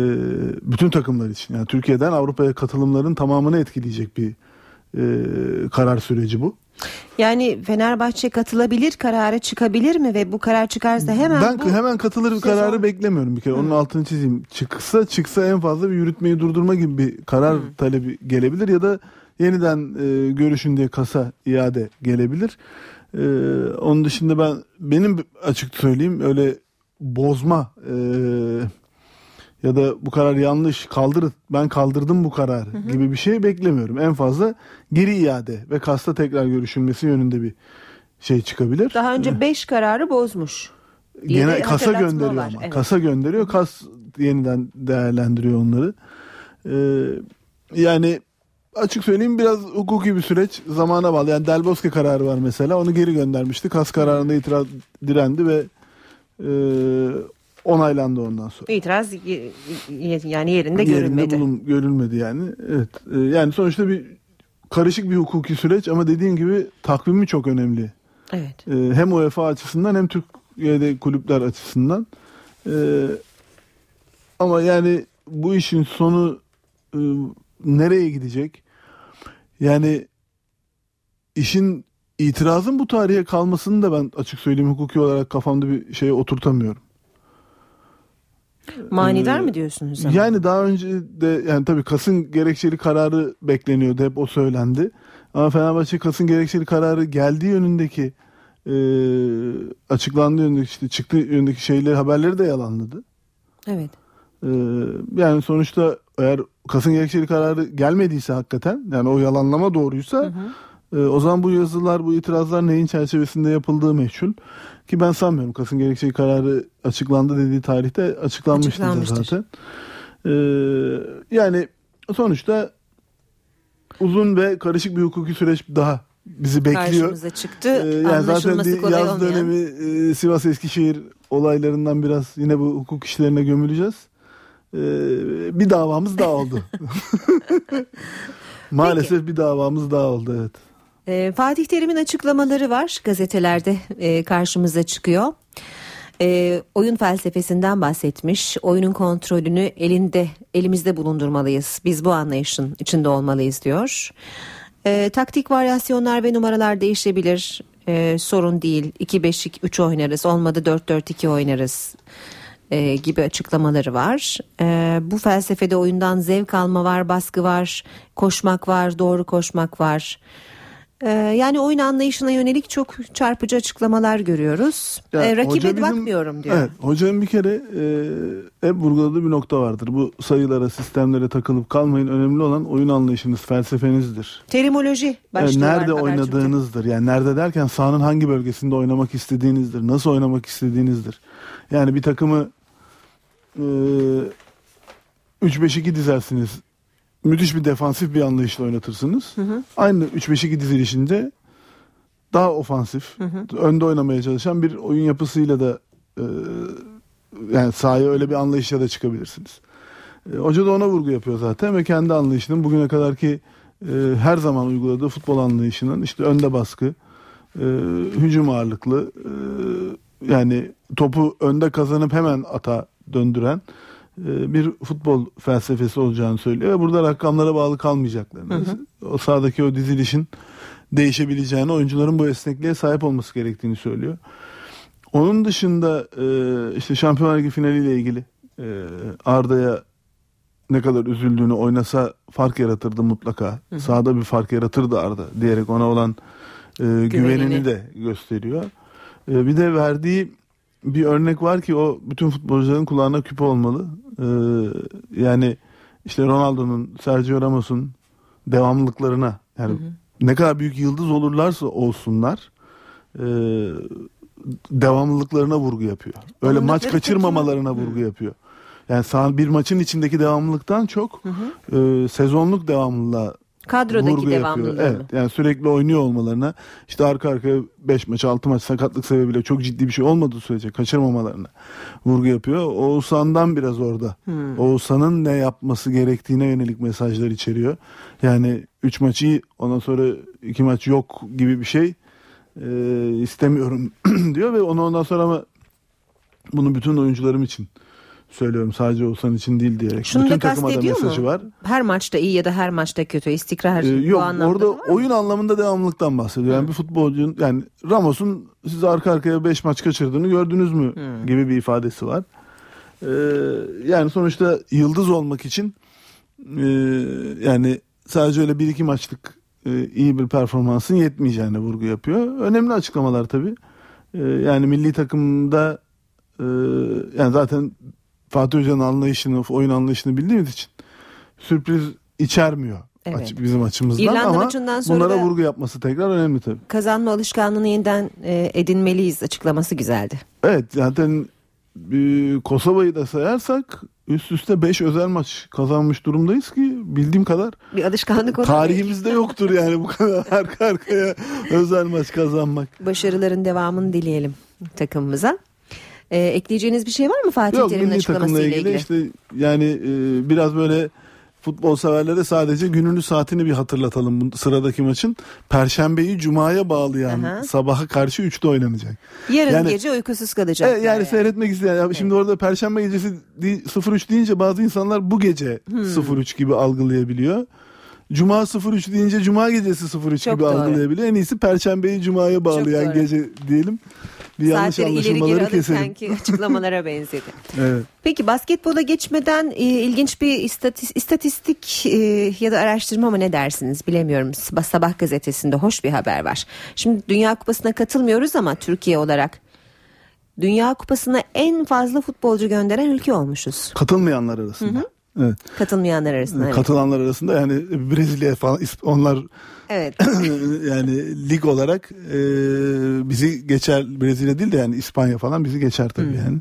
Speaker 26: bütün takımlar için. Yani Türkiye'den Avrupa'ya katılımların tamamını etkileyecek bir e, karar süreci bu.
Speaker 1: Yani Fenerbahçe katılabilir karara çıkabilir mi ve bu karar çıkarsa hemen
Speaker 26: ben
Speaker 1: bu
Speaker 26: hemen katılır bir kararı beklemiyorum bir kere. Onun altını çizeyim. Çıksa çıksa en fazla bir yürütmeyi durdurma gibi bir karar talebi gelebilir ya da yeniden e, görüşün diye kasa iade gelebilir. E, onun dışında ben benim açık söyleyeyim öyle bozma e, ya da bu karar yanlış kaldır ben kaldırdım bu kararı gibi bir şey beklemiyorum. En fazla geri iade ve kasta tekrar görüşülmesi yönünde bir şey çıkabilir.
Speaker 1: daha önce 5 kararı bozmuş.
Speaker 26: Gene kasa gönderiyor
Speaker 1: var.
Speaker 26: ama.
Speaker 1: Evet.
Speaker 26: Kasa gönderiyor. Kas yeniden değerlendiriyor onları. Ee, yani açık söyleyeyim biraz hukuki bir süreç zamana bağlı. Yani Del Bosque kararı var mesela. Onu geri göndermişti. Kas kararında itiraz direndi ve e, onaylandı ondan sonra.
Speaker 1: İtiraz yani yerinde
Speaker 26: Yerinde
Speaker 1: görünmedi.
Speaker 26: bulun- görülmedi yani. Evet. Ee, yani sonuçta bir karışık bir hukuki süreç ama dediğim gibi takvimi çok önemli.
Speaker 1: Evet.
Speaker 26: Ee, hem UEFA açısından hem Türkiye'de kulüpler açısından. Ee, ama yani bu işin sonu e, nereye gidecek? Yani işin itirazın bu tarihe kalmasını da ben açık söyleyeyim hukuki olarak kafamda bir şeye oturtamıyorum.
Speaker 1: Manidar
Speaker 26: Ee,
Speaker 1: mı diyorsunuz? ama?
Speaker 26: Yani daha önce de yani tabii Kas'ın gerekçeli kararı bekleniyordu. Hep o söylendi. Ama Fenerbahçe Kas'ın gerekçeli kararı geldiği yönündeki e, açıklandığı yönündeki işte çıktığı yönündeki şeyleri haberleri de yalanladı.
Speaker 1: Evet.
Speaker 26: E, yani sonuçta eğer Kas'ın gerekçeli kararı gelmediyse hakikaten yani o yalanlama doğruysa e, o zaman bu yazılar bu itirazlar neyin çerçevesinde yapıldığı meçhul. Ki ben sanmıyorum Kas'ın gerekçeli kararı açıklandı dediği tarihte açıklanmıştı zaten. E, yani sonuçta uzun ve karışık bir hukuki süreç daha bizi bekliyor.
Speaker 1: Karşımıza çıktı.
Speaker 26: Ee, yani zaten bir yaz
Speaker 1: olmayan.
Speaker 26: dönemi e, Sivas Eskişehir olaylarından biraz yine bu hukuk işlerine gömüleceğiz. Ee, bir davamız daha oldu. Maalesef bir davamız daha oldu evet.
Speaker 1: Ee, Fatih Terim'in açıklamaları var gazetelerde e, karşımıza çıkıyor. Ee, oyun felsefesinden bahsetmiş. Oyunun kontrolünü elinde elimizde bulundurmalıyız. Biz bu anlayışın içinde olmalıyız diyor. Ee, taktik varyasyonlar ve numaralar değişebilir. Ee, sorun değil. 2-5-2-3 oynarız. Olmadı 4-4-2 oynarız e, gibi açıklamaları var. E, bu felsefede oyundan zevk alma var, baskı var, koşmak var, doğru koşmak var. E, yani oyun anlayışına yönelik çok çarpıcı açıklamalar görüyoruz.
Speaker 26: Ya,
Speaker 1: E,
Speaker 26: hoca
Speaker 1: rakibe
Speaker 26: bizim-
Speaker 1: bakmıyorum diyor.
Speaker 26: Evet, hocanın bir kere e, hep vurguladığı bir nokta vardır. Bu sayılara, sistemlere takılıp kalmayın. Önemli olan oyun anlayışınız, felsefenizdir.
Speaker 1: Terimoloji
Speaker 26: Yani
Speaker 1: başlığı var
Speaker 26: nerede oynadığınızdır. Yani nerede derken sahanın hangi bölgesinde oynamak istediğinizdir. Nasıl oynamak istediğinizdir. Yani bir takımı e, 3-5-2 dizersiniz. Müthiş bir defansif bir anlayışla oynatırsınız. Aynı 3-5-2 dizilişinde daha ofansif, önde oynamaya çalışan bir oyun yapısıyla da e, yani sahaya öyle bir anlayışla da çıkabilirsiniz. E, hoca da ona vurgu yapıyor zaten ve kendi anlayışının bugüne kadarki e, her zaman uyguladığı futbol anlayışının işte önde baskı, e, hücum ağırlıklı, e, yani topu önde kazanıp hemen ata döndüren bir futbol felsefesi olacağını söylüyor ve burada rakamlara bağlı kalmayacaklarını, o sahadaki o dizilişin değişebileceğini, oyuncuların bu esnekliğe sahip olması gerektiğini söylüyor. Onun dışında e, işte Şampiyonlar Ligi finaliyle ilgili e, Arda'ya ne kadar üzüldüğünü oynasa fark yaratırdı mutlaka.
Speaker 27: Hı hı.
Speaker 26: Sahada bir fark yaratırdı Arda diyerek ona olan e, güvenini de gösteriyor. E, bir de verdiği bir örnek var ki o bütün futbolcuların kulağına küpe olmalı. E, yani işte Ronaldo'nun, Sergio Ramos'un devamlılıklarına yani ne kadar büyük yıldız olurlarsa olsunlar e, devamlılıklarına vurgu yapıyor. Öyle maç
Speaker 27: Bulundukları
Speaker 26: kaçırmamalarına vurgu yapıyor. Yani bir maçın içindeki devamlılıktan çok e, sezonluk devamlılığa
Speaker 1: Kadrodaki
Speaker 26: vurgu yapıyor.
Speaker 1: devamlılığı
Speaker 26: Evet
Speaker 1: mı?
Speaker 26: yani sürekli oynuyor olmalarına işte arka arkaya 5 maç 6 maç sakatlık sebebiyle çok ciddi bir şey olmadığı sürece kaçırmamalarına vurgu yapıyor. Oğuzhan'dan biraz orada.
Speaker 27: Hmm.
Speaker 26: Oğuzhan'ın ne yapması gerektiğine yönelik mesajlar içeriyor. Yani 3 maç iyi ondan sonra 2 maç yok gibi bir şey e, istemiyorum diyor ve onu ondan sonra ama bunu bütün oyuncularım için söylüyorum sadece Oğuzhan için değil diyerek.
Speaker 1: Şunu
Speaker 26: bütün
Speaker 1: da kastediyor
Speaker 26: mesajı
Speaker 1: mu?
Speaker 26: var.
Speaker 1: Her maçta iyi ya da her maçta kötü istikrar
Speaker 26: Ee, yok
Speaker 1: bu
Speaker 26: orada oyun anlamında devamlılıktan bahsediyor. Yani bir futbolcunun yani Ramos'un siz arka arkaya 5 maç kaçırdığını gördünüz mü
Speaker 1: Hmm.
Speaker 26: gibi bir ifadesi var. Ee, yani sonuçta yıldız olmak için e, yani sadece öyle bir iki maçlık e, iyi bir performansın yetmeyeceğine vurgu yapıyor. Önemli açıklamalar tabii. Ee, yani milli takımda e, yani zaten Fatih Hoca'nın anlayışını, oyun anlayışını bildiğimiz için sürpriz içermiyor
Speaker 1: Evet.
Speaker 26: aç- bizim açımızdan
Speaker 1: İrlanda
Speaker 26: ama
Speaker 1: maçından sonra
Speaker 26: bunlara vurgu yapması tekrar önemli tabii.
Speaker 1: Kazanma alışkanlığını yeniden e, edinmeliyiz açıklaması güzeldi.
Speaker 26: Evet zaten e, Kosova'yı da sayarsak üst üste 5 özel maç kazanmış durumdayız ki bildiğim kadar
Speaker 1: Bir alışkanlık olur.
Speaker 26: tarihimizde yoktur yani bu kadar arka arkaya özel maç kazanmak.
Speaker 1: Başarıların devamını dileyelim takımımıza. E, ekleyeceğiniz bir şey var mı Fatih
Speaker 26: Yok
Speaker 1: Terim'in açıklamasıyla
Speaker 26: ilgili,
Speaker 1: ilgili?
Speaker 26: işte yani e, biraz böyle futbol severlere sadece gününü saatini bir hatırlatalım bu sıradaki maçın. Perşembeyi cumaya bağlayan
Speaker 1: Aha.
Speaker 26: sabaha karşı 3'te oynanacak.
Speaker 1: Yarın
Speaker 26: Yani-
Speaker 1: gece uykusuz kalacaklar.
Speaker 26: Evet, yani seyretmek isteyen. ya Şimdi orada Perşembe gecesi di- 03 deyince bazı insanlar bu gece
Speaker 1: Hmm.
Speaker 26: 03 gibi algılayabiliyor. Cuma 03 deyince Cuma gecesi 03
Speaker 1: Çok
Speaker 26: gibi
Speaker 1: doğru.
Speaker 26: algılayabiliyor. En iyisi Perşembeyi Cuma'ya bağlayan
Speaker 1: doğru.
Speaker 26: gece diyelim. Bir yanlış
Speaker 1: Saatleri ileri
Speaker 26: anlaşılmaları keselim.
Speaker 1: alırkenki açıklamalara benzedi.
Speaker 26: Evet.
Speaker 1: Peki basketbola geçmeden e, ilginç bir istatis- istatistik e, ya da araştırma mı ne dersiniz bilemiyorum. Sabah, Sabah gazetesinde hoş bir haber var. Şimdi Dünya Kupası'na katılmıyoruz ama Türkiye olarak Dünya Kupası'na en fazla futbolcu gönderen ülke olmuşuz.
Speaker 26: Katılmayanlar arasında.
Speaker 1: Hı hı.
Speaker 26: Evet.
Speaker 1: Katılmayanlar arasında. evet.
Speaker 26: Katılanlar arasında yani Brezilya falan onlar
Speaker 1: Evet.
Speaker 26: yani lig olarak e, bizi geçer Brezilya değil de yani İspanya falan bizi geçer tabii yani.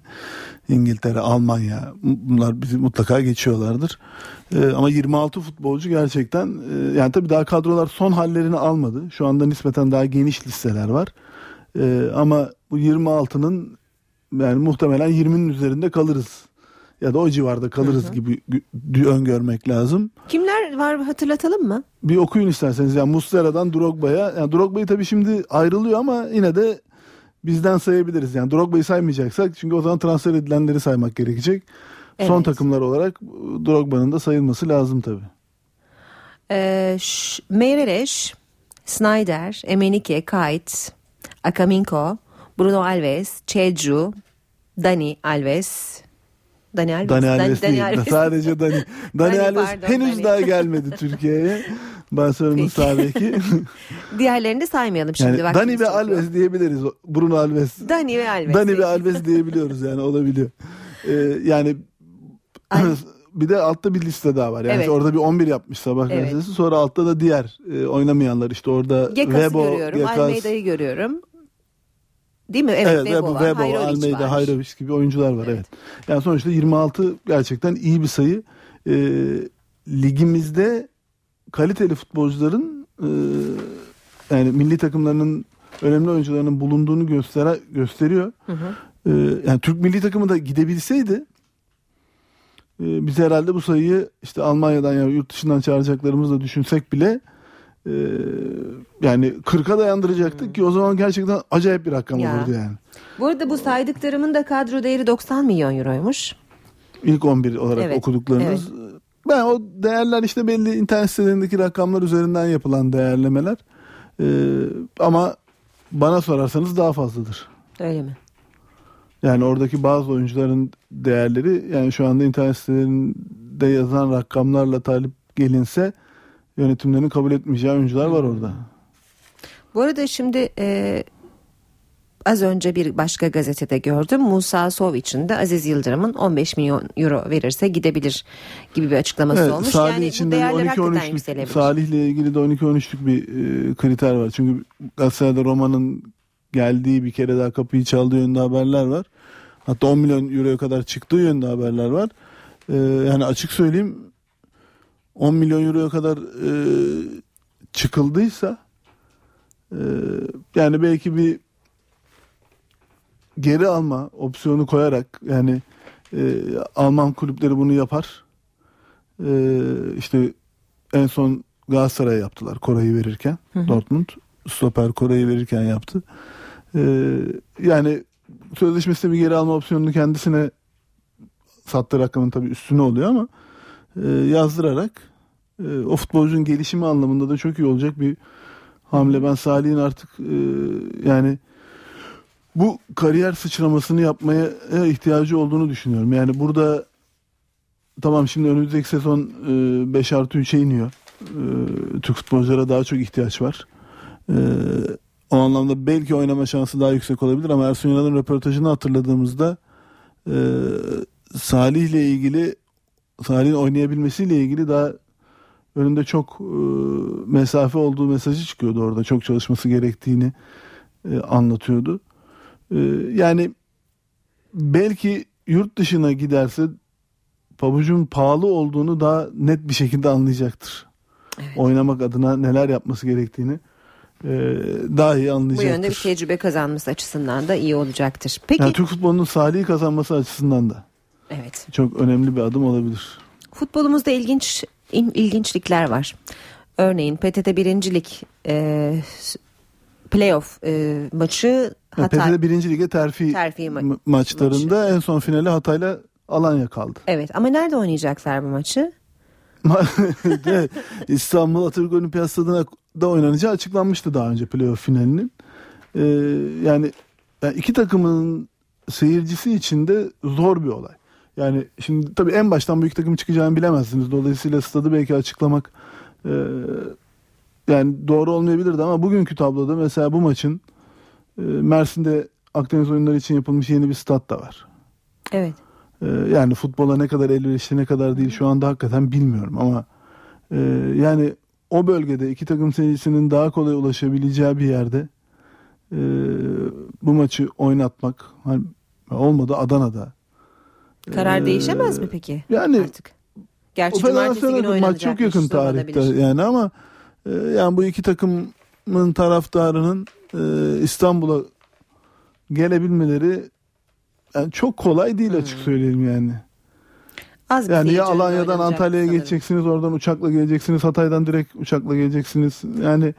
Speaker 26: İngiltere, Almanya bunlar bizi mutlaka geçiyorlardır. E, ama 26 futbolcu gerçekten e, yani tabii daha kadrolar son hallerini almadı. Şu anda nispeten daha geniş listeler var. E, ama bu 26'nın yani muhtemelen 20'nin üzerinde kalırız. Ya da o civarda kalırız gibi gü- öngörmek lazım.
Speaker 1: Kimler var hatırlatalım mı?
Speaker 26: Bir okuyun isterseniz. Yani Muslera'dan Drogba'ya. Yani Drogba'yı tabii şimdi ayrılıyor ama yine de bizden sayabiliriz. Yani Drogba'yı saymayacaksak çünkü o zaman transfer edilenleri saymak gerekecek. Son
Speaker 1: Evet.
Speaker 26: takımlar olarak Drogba'nın da sayılması lazım tabii.
Speaker 1: Ee, Ş- Meireles, Snyder, Emenike, Kite, Akaminko, Bruno Alves, Çeju, Dani Alves. Dani Alves.
Speaker 26: Dani
Speaker 1: Dan-
Speaker 26: Alves değil.
Speaker 1: Alves.
Speaker 26: Sadece Dani. Dani,
Speaker 1: Dani,
Speaker 26: Alves
Speaker 1: pardon,
Speaker 26: henüz
Speaker 1: Dani.
Speaker 26: daha gelmedi Türkiye'ye. Barcelona'nın beki.
Speaker 1: Diğerlerini de saymayalım şimdi.
Speaker 26: yani Dani ve
Speaker 1: çok yok.
Speaker 26: Alves diyebiliriz. Bruno Alves.
Speaker 1: Dani ve Alves.
Speaker 26: Dani ve Alves diyebiliyoruz yani olabiliyor. Ee, yani bir de altta bir liste daha var. Yani
Speaker 1: Evet.
Speaker 26: orada bir 11 yapmış sabah
Speaker 1: Evet.
Speaker 26: gazetesi. Sonra altta da diğer e, oynamayanlar işte orada
Speaker 1: Gekas'ı
Speaker 26: Webo,
Speaker 1: görüyorum.
Speaker 26: Gekas,
Speaker 1: Almeida'yı görüyorum. Değil mi? Evet,
Speaker 26: Evet,
Speaker 1: Webo, var.
Speaker 26: Webo,
Speaker 1: Hayrovic
Speaker 26: Almeida. Hayrovic gibi oyuncular var evet. Yani sonuçta 26 gerçekten iyi bir sayı. Ee, ligimizde kaliteli futbolcuların e, yani milli takımlarının önemli oyuncularının bulunduğunu gösteren gösteriyor.
Speaker 1: Hı hı.
Speaker 26: Ee, yani Türk milli takımı da gidebilseydi e, biz herhalde bu sayıyı işte Almanya'dan ya yurt dışından çağıracaklarımızı da düşünsek bile e, yani 40'a dayandıracaktık ki o zaman gerçekten acayip bir rakam
Speaker 1: Ya.
Speaker 26: olurdu yani.
Speaker 1: Bu arada bu saydıklarımın da kadro değeri 90 milyon euroymuş.
Speaker 26: İlk 11 olarak
Speaker 1: Evet,
Speaker 26: okuduklarınız. Ben o değerler işte belli internet sitelerindeki rakamlar üzerinden yapılan değerlemeler. Ee, ama bana sorarsanız daha fazladır.
Speaker 1: Öyle mi?
Speaker 26: Yani oradaki bazı oyuncuların değerleri yani şu anda internet sitelerinde yazan rakamlarla talip gelinse yönetimlerin kabul etmeyeceği oyuncular var orada.
Speaker 1: Bu arada şimdi e, az önce bir başka gazetede gördüm. Musa Sovic'in de Aziz Yıldırım'ın 15 milyon euro verirse gidebilir gibi bir açıklaması
Speaker 26: Evet,
Speaker 1: olmuş.
Speaker 26: Salih
Speaker 1: yani
Speaker 26: için
Speaker 1: bu
Speaker 26: de
Speaker 1: değerler
Speaker 26: 12
Speaker 1: hakikaten
Speaker 26: 13'lük
Speaker 1: yükselebilir.
Speaker 26: Salih'le ilgili de 12 13'lük bir e, kriter var. Çünkü Galatasaray'da Roma'nın geldiği bir kere daha kapıyı çaldığı yönde haberler var. Hatta 10 milyon euroya kadar çıktığı yönde haberler var. E, yani açık söyleyeyim 10 milyon euroya kadar e, çıkıldıysa e, yani belki bir geri alma opsiyonu koyarak yani e, Alman kulüpleri bunu yapar. E, işte en son Galatasaray'a yaptılar Koray'ı verirken
Speaker 1: Hı hı.
Speaker 26: Dortmund stoper Koray'ı verirken yaptı. E, yani sözleşmesinde bir geri alma opsiyonunu kendisine sattığı rakamın tabii üstüne oluyor ama e, yazdırarak e, o futbolcunun gelişimi anlamında da çok iyi olacak bir hamle. Ben Salih'in artık e, yani bu kariyer sıçramasını yapmaya ihtiyacı olduğunu düşünüyorum. Yani burada tamam şimdi önümüzdeki sezon e, 5 artı 3'e iniyor. E, Türk futbolculara daha çok ihtiyaç var. E, o anlamda belki oynama şansı daha yüksek olabilir ama Ersun Yanal'ın röportajını hatırladığımızda e, Salih ile ilgili Salih'in oynayabilmesiyle ilgili daha önünde çok e, mesafe olduğu mesajı çıkıyordu orada. Çok çalışması gerektiğini e, anlatıyordu. E, yani belki yurt dışına giderse pabucun pahalı olduğunu daha net bir şekilde anlayacaktır. Oynamak adına neler yapması gerektiğini e, daha iyi
Speaker 1: Bu
Speaker 26: anlayacaktır.
Speaker 1: yönde bir tecrübe kazanması açısından da iyi olacaktır. Peki
Speaker 26: Yani Türk futbolunun Salih'i kazanması açısından da
Speaker 1: evet.
Speaker 26: çok önemli bir adım olabilir.
Speaker 1: Futbolumuzda ilginç in- ilginçlikler var. Örneğin PTT birincilik e, playoff e, maçı Hatay.
Speaker 26: PTT 1. Lige terfi,
Speaker 1: Terfi ma-
Speaker 26: ma- maçlarında en son finali Hatay'la Alanya kaldı.
Speaker 1: Evet ama nerede oynayacaklar bu maçı?
Speaker 26: İstanbul Atatürk Olimpiyat Stadı'na da oynanacağı açıklanmıştı daha önce playoff finalinin. Ee, yani, yani iki takımın seyircisi için de zor bir olay. Yani şimdi tabii en baştan iki takım çıkacağını bilemezsiniz. Dolayısıyla stadı belki açıklamak e, yani doğru olmayabilirdi ama bugünkü tabloda mesela bu maçın e, Mersin'de Akdeniz oyunları için yapılmış yeni bir stat da var.
Speaker 1: Evet.
Speaker 26: Ee, yani futbola ne kadar elverişli ne kadar değil şu anda hakikaten bilmiyorum ama e, yani o bölgede iki takım seyircisinin daha kolay ulaşabileceği bir yerde e, bu maçı oynatmak hani olmadı Adana'da.
Speaker 1: Karar
Speaker 26: Ee,
Speaker 1: değişemez mi peki?
Speaker 26: Yani
Speaker 1: Artık. Gerçi
Speaker 26: o federasyona
Speaker 1: günü
Speaker 26: da maç
Speaker 1: oynanacak.
Speaker 26: çok yakın tarihte yani ama e, yani bu iki takımın taraftarının e, İstanbul'a gelebilmeleri yani çok kolay değil açık söyleyeyim yani.
Speaker 1: Az bir
Speaker 26: Yani ya Alanya'dan Antalya'ya geçeceksiniz, oradan uçakla geleceksiniz, Hatay'dan direkt uçakla geleceksiniz. Yani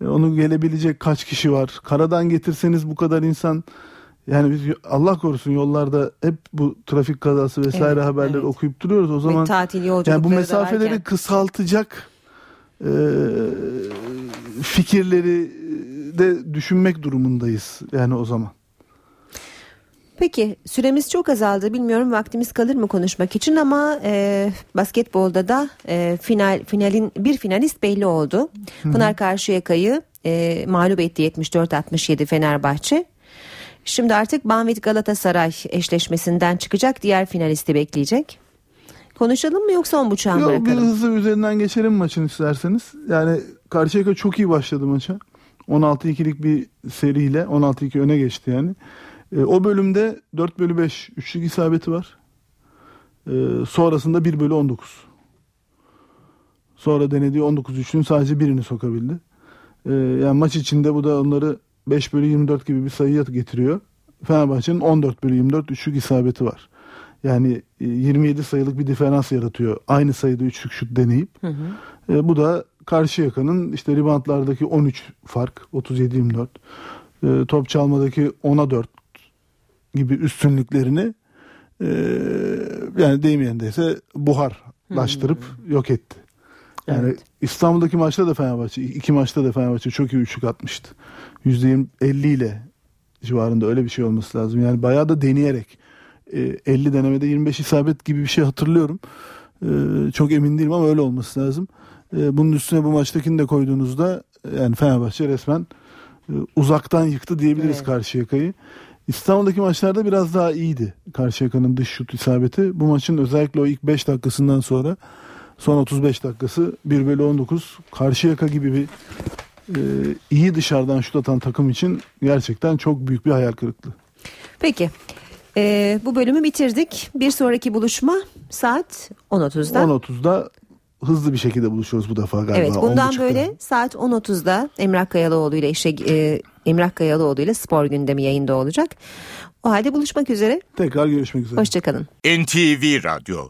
Speaker 26: e, onu gelebilecek kaç kişi var? Karadan getirseniz bu kadar insan yani biz Allah korusun yollarda hep bu trafik kazası vesaire
Speaker 1: Evet,
Speaker 26: haberleri
Speaker 1: evet.
Speaker 26: okuyup duruyoruz. O zaman
Speaker 1: tatil
Speaker 26: yani bu mesafeleri
Speaker 1: varken.
Speaker 26: kısaltacak e, fikirleri de düşünmek durumundayız yani o zaman.
Speaker 1: Peki süremiz çok azaldı. Bilmiyorum vaktimiz kalır mı konuşmak için ama e, basketbolda da e, final finalin bir finalist belli oldu. Pınar Karşıyaka'yı e, mağlup etti 74-67 Fenerbahçe. Şimdi artık Banvit Galatasaray eşleşmesinden çıkacak diğer finalisti bekleyecek. Konuşalım mı yoksa on buçuğa mı
Speaker 26: Yok, bir
Speaker 1: bırakalım?
Speaker 26: hızlı üzerinden geçelim maçın isterseniz. Yani Karşıyaka çok iyi başladı maça. 16-2'lik bir seriyle 16-2 öne geçti yani. E, o bölümde 4 bölü 5 üçlük isabeti var. E, sonrasında 1 bölü 19. Sonra denediği 19 üçlüğün sadece birini sokabildi. E, yani maç içinde bu da onları 5 bölü 24 gibi bir sayıya getiriyor. Fenerbahçe'nin 14 bölü 24 üçlük isabeti var. Yani e, 27 sayılık bir diferans yaratıyor. Aynı sayıda üçlük şut deneyip.
Speaker 1: Hı hı.
Speaker 26: E, bu da Karşıyaka'nın işte ribantlardaki 13 fark 37-24 e, top çalmadaki 10'a 4 gibi üstünlüklerini e, yani deyim yerindeyse buharlaştırıp yok etti. Yani İstanbul'daki maçta da Fenerbahçe iki maçta da Fenerbahçe çok iyi üçlük atmıştı. %50 ile civarında öyle bir şey olması lazım. Yani bayağı da deneyerek e, 50 denemede 25 isabet gibi bir şey hatırlıyorum. E, çok emin değilim ama öyle olması lazım. E, bunun üstüne bu maçtakini de koyduğunuzda e, yani Fenerbahçe resmen e, uzaktan yıktı diyebiliriz
Speaker 1: Evet.
Speaker 26: Karşıyaka'yı. İstanbul'daki maçlarda biraz daha iyiydi Karşıyaka'nın dış şut isabeti. Bu maçın özellikle o ilk 5 dakikasından sonra son 35 dakikası 1 bölü 19 Karşıyaka gibi bir e, iyi dışarıdan şut atan takım için gerçekten çok büyük bir hayal kırıklığı.
Speaker 1: Peki e, bu bölümü bitirdik. Bir sonraki buluşma saat 10.30'da.
Speaker 26: 10.30'da hızlı bir şekilde buluşuyoruz bu defa galiba.
Speaker 1: Evet bundan
Speaker 26: 10.30'da.
Speaker 1: böyle saat 10.30'da Emrah Kayalıoğlu ile işe e, Emrah Kayalıoğlu ile spor gündemi yayında olacak. O halde buluşmak üzere.
Speaker 26: Tekrar görüşmek üzere.
Speaker 1: Hoşçakalın.
Speaker 3: NTV Radyo